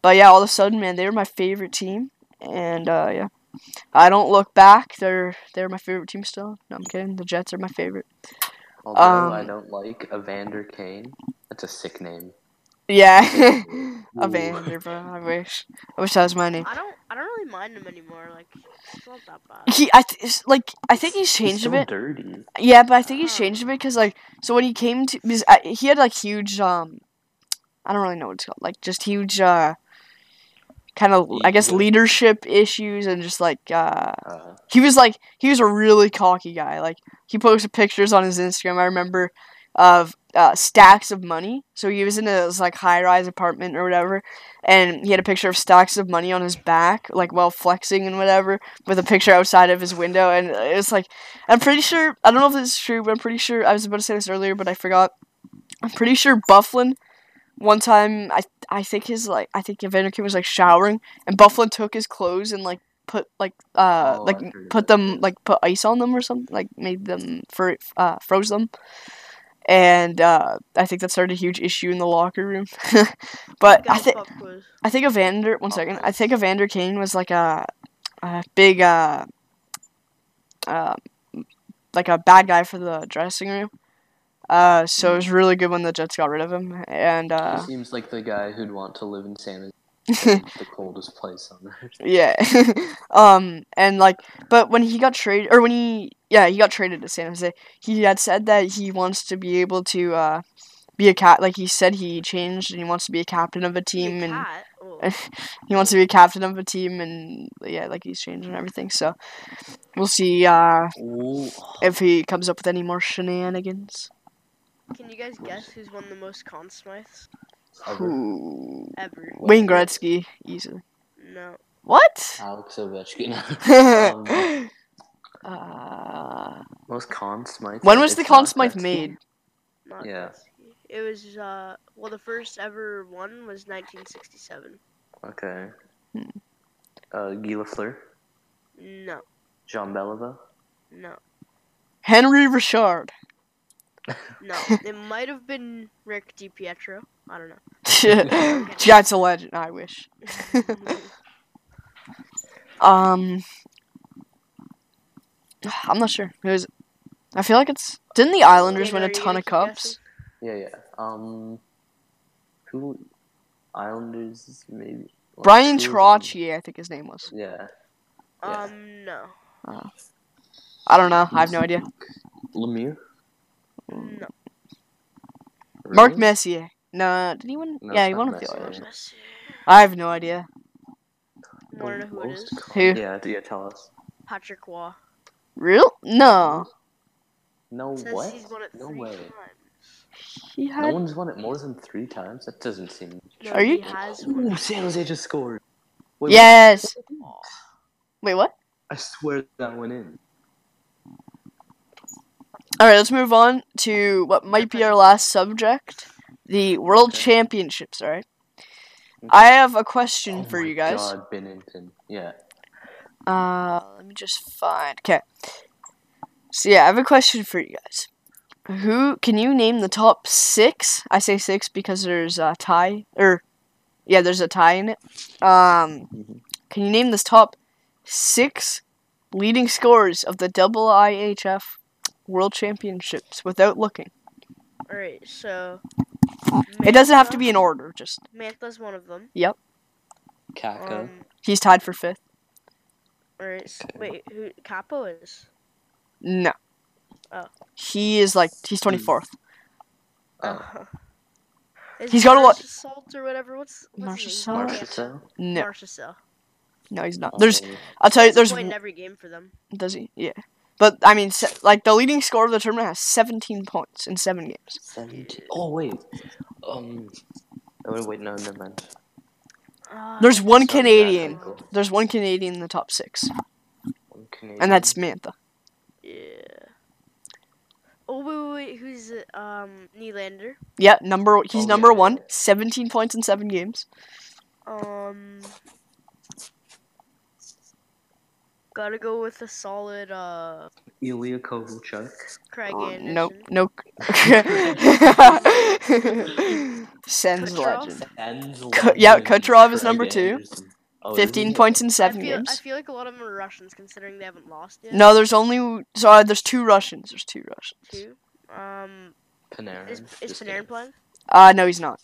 but yeah, all of a sudden, man, they were my favorite team, and uh, yeah, I don't look back. They're they're my favorite team still. No, I'm kidding. The Jets are my favorite. Although I Um, don't like Evander Kane. That's a sick name. Yeah, Evander, bro. I wish. I wish that was my name. I don't. I don't really mind him anymore. Like, it's not that bad. He, I th- like I think he's He's changed a so bit. dirty. Yeah, but I think he's Oh. changed a bit because like so when he came to because I, he had like huge um I don't really know what it's called like just huge uh kind of I guess leadership issues and just like uh Uh, he was like he was a really cocky guy. Like he posted pictures on his Instagram I remember of uh, stacks of money. So he was in his like high rise apartment or whatever and he had a picture of stacks of money on his back like while flexing and whatever with a picture outside of his window. And it's like I'm pretty sure I don't know if this is true, but I'm pretty sure I was about to say this earlier, but I forgot. I'm pretty sure Byfuglien one time I I think his like I think Evander Kane was like showering and Byfuglien took his clothes and like put like uh Oh, like put them like put ice on them or something like made them for uh froze them. And uh, I think that started a huge issue in the locker room. but I think. I think Evander. One second. I think Evander Kane was like a, a big, uh, uh, like a bad guy for the dressing room. Uh, so it was really good when the Jets got rid of him. And uh, he seems like the guy who'd want to live in San Jose, the coldest place on earth. yeah, um, and like, but when he got traded, or when he, yeah, he got traded to San Jose. He had said that he wants to be able to, uh, be a cat. Like he said, he changed and he wants to be a captain of a Be a team and. cat? He wants to be a captain of a team and yeah like he's changed and everything so we'll see uh if he comes up with any more shenanigans Can you guys guess who's won the most Conn Smythes Ever. Ever? wayne gretzky easily No. what Alex Ovechkin. um, uh, most Conn Smythe. when was the It's Conn Smythe made Not Yeah. Gretzky. It was uh well the first ever one was 1967. Okay. Hmm. Uh, Guy Lafleur, No. Jean Beliveau. No. henry richard No. it might have been Rick DiPietro. I don't know. that's a legend i wish um i'm not sure it was i feel like it's didn't the islanders Ian, win a ton of cups guessing? Yeah, yeah. Um, who? Islanders maybe. Like, brian who on- Trottier, i think his name was Yeah. Yeah. Um no. I don't know. I have no idea. Lemieux. No. Mark Messier. No, did he win? No, yeah, it's he not won with the Oilers. I have no idea. Wanna know who it Most is? Conn- Who? Yeah, yeah. Tell us. Patrick Roy. Real? No. No Says what? he's won it No three way. times. He No one's won it more than three times. That doesn't seem. No, Are you he has won Ooh, it. San Jose just scored. Wait, Yes. Wait, what? I swear that went in. All right, let's move on to what might be our last subject: the World Okay. Championships. All right. I have a question Oh for you guys. God, Binnington. Yeah. Uh, let me just find. Okay. So yeah, I have a question for you guys. Who can you name the top six? I say six because there's a tie, or yeah, there's a tie in it. Um, Mhm. can you name the top six leading scorers of the double IHF World Championships without looking? Alright, so It doesn't have to be in order. Just Mantha's one of them. Yep. Kakko. Um, he's tied for fifth. alright, s- Okay. wait, who Kaapo is? No. Oh. He is like he's twenty fourth. Oh. Uh, is He's got a lot- Salt or whatever. What's, what's his Marchessault? name? Marchessault? No, Marchessault. no, he's not. There's Oh, I'll tell you. He's There's point in every game for them. Does he? Yeah. But I mean, se- like the leading scorer of the tournament has 17 points in seven games. 17. Oh, wait. Um. Oh, wait, wait, no, never mind. Uh, There's one Sounds Canadian. ethical. There's one Canadian in the top six, One Canadian. and that's Mantha. Yeah. Oh wait, wait, wait. Who's it? Um, Nylander. Yeah, number he's Oh, number yeah. one. 17 points in seven games. Um. Gotta go with a solid uh Ilya Kovalchuk. Craig Oh, Anderson. nope, nope. Sens Kucherov? legend. Ends Ku- yeah, legend, Kucherov is number two. Oh, 15 he? points in I seven games. I feel like a lot of them are Russians, considering they haven't lost yet. No, there's only so uh, there's two Russians. There's two Russians. Two. Um, Panarin. is is Panarin kidding. playing? Uh no, he's not.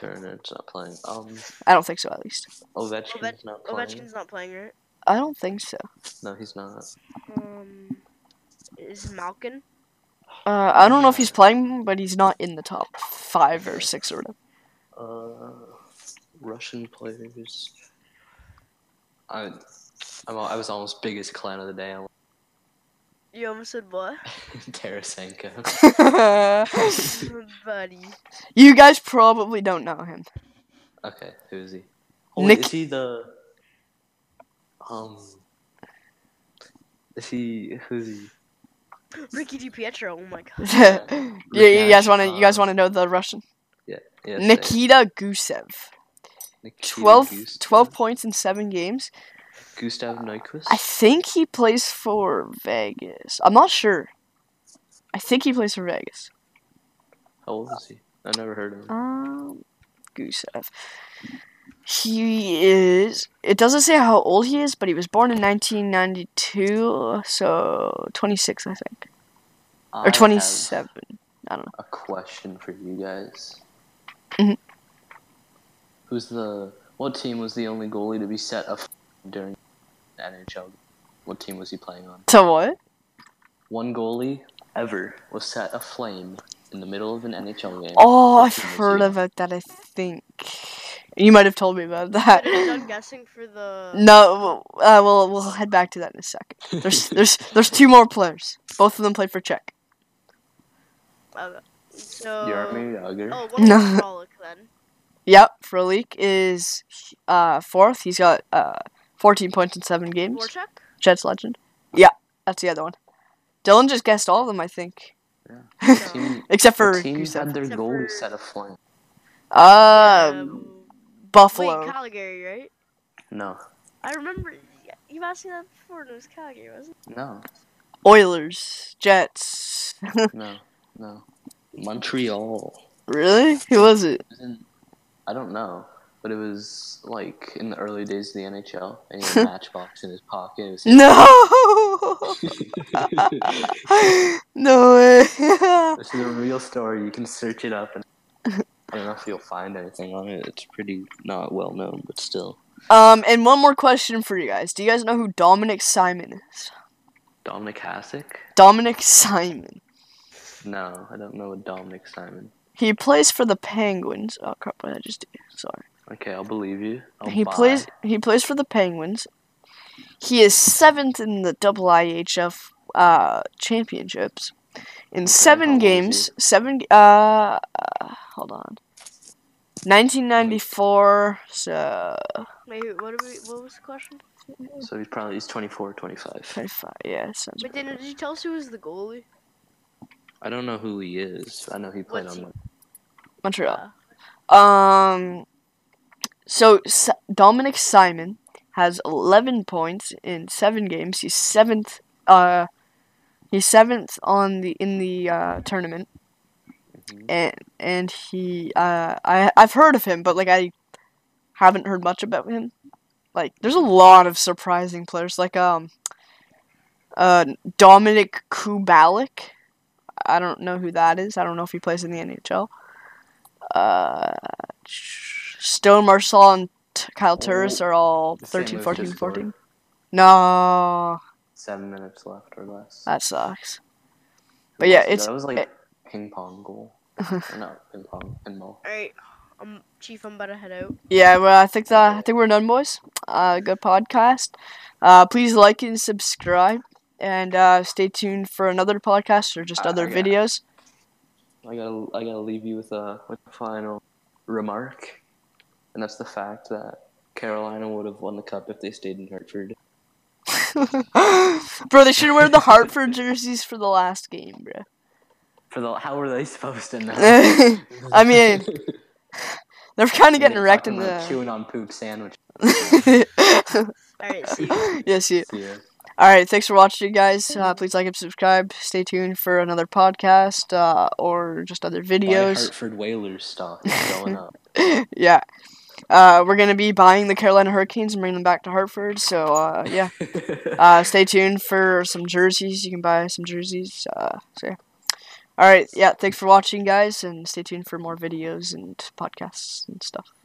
Panarin's not playing. Um, I don't think so. At least Ovechkin's Ovech- not playing. Ovechkin's not playing, right? I don't think so. No, he's not. Um, is Malkin? Uh, I don't know if he's playing, but he's not in the top five or six or whatever. Uh, Russian players. I, I'm, I was almost biggest clan of the day. I You almost said what? Tarasenko. Buddy. you guys probably don't know him. Okay, who is he? Oh, wait, Nick- is he the? Um. Is he? Who's he? Ricky DiPietro. Oh my god. yeah, you guys want to you guys uh, want to know the Russian? Yeah. yeah say it. Nikita Gusev. Nikita 12, Gustav- 12 points in seven games. Gustav Nyquist. I think he plays for Vegas. I'm not sure. I think he plays for Vegas. How old is he? I never heard of him. Um, Gusev. He is. It doesn't say how old he is, but he was born in 1992, so 26, I think, or have 27. I don't know. A question for you guys. Mhm. Who's the? What team was the only goalie to be set up during the NHL? What team was he playing on? So what? One goalie ever was set aflame in the middle of an NHL game. Oh, I've heard about that. I think you might have told me about that. But are you done guessing for the? No, uh, we'll we'll head back to that in a second. There's there's there's two more players. Both of them played for Czech. Okay. So. Jaromir Jagr. Oh, what about Frolik then? Yep, Frolik is uh fourth. He's got uh 14 points in seven games. Voracek? Jets legend. Yeah, that's the other one. Dylan just guessed all of them, I think, Team, except for what team Gusev. had their goalie for- set aflame? Uh, Um, Buffalo. Wait, Calgary, right? No, I remember you asked me that before, and it was Calgary, wasn't it? no, Oilers. Jets. no, no. Montreal. really? Who was it? It was in, I don't know, but it was like in the early days of the NHL, and he had a matchbox in his pocket. It was No. no way. This is a real story. You can search it up, and I don't know if you'll find anything on it. It's pretty not well known, but still. um, and one more question for you guys. Do you guys know who Dominik Simon is? Dominik Hasek? Dominik Simon. No, I don't know a Dominik Simon. He plays for the Penguins. Oh crap! What did I just do? Sorry. Okay, I'll believe you. I'll he buy. plays. He plays for the Penguins. He is seventh in the Double IHF uh, championships. In seven old is he? games, seven. Uh, uh, hold on. 1994. So Wait, what, are we, what was the question? So he's probably he's 24, 25. 25. Yeah, sounds. But then, did you tell us who was the goalie? I don't know who he is. I know he played What's on. he- Montreal. Uh, Um. So S- Dominik Simon has 11 points in seven games. He's seventh. Uh, he's seventh on the in the uh, tournament, mhm. and and he uh I I've heard of him, but like I haven't heard much about him. Like there's a lot of surprising players, like um, uh Dominik Kubalik. I don't know who that is. I don't know if he plays in the NHL. Uh, Stone Marcel and Kyle Turris are all The St. 13, 14, 14. No, Seven minutes left or less. that sucks. But yeah, it? it's- that was like it- ping pong goal. or not ping pong, pinball. Alright, um, Chief, I'm about to head out. Yeah, well, I think that I think we're done, boys. Uh, good podcast. Uh, please like and subscribe, and uh, stay tuned for another podcast or just I- other I got- videos. I gotta I gotta leave you with a with a final remark, and that's the fact that Carolina would have won the cup if they stayed in Hartford. bro, they should wear the Hartford jerseys for the last game, bro. For the how were they supposed to know? I mean, they're kind of getting wrecked in talking the. chewing on poop sandwich. Alright, see you. yes, you. See ya. All right, thanks for watching, guys. Uh, please like and subscribe. Stay tuned for another podcast uh, or just other Buy videos. Hartford Whalers stock is going up. yeah. Uh, we're gonna be buying the Carolina Hurricanes and bringing them back to Hartford. So uh, yeah, uh, stay tuned for some jerseys. You can buy some jerseys. Uh, so yeah. All right, yeah. Thanks for watching, guys, and stay tuned for more videos and podcasts and stuff.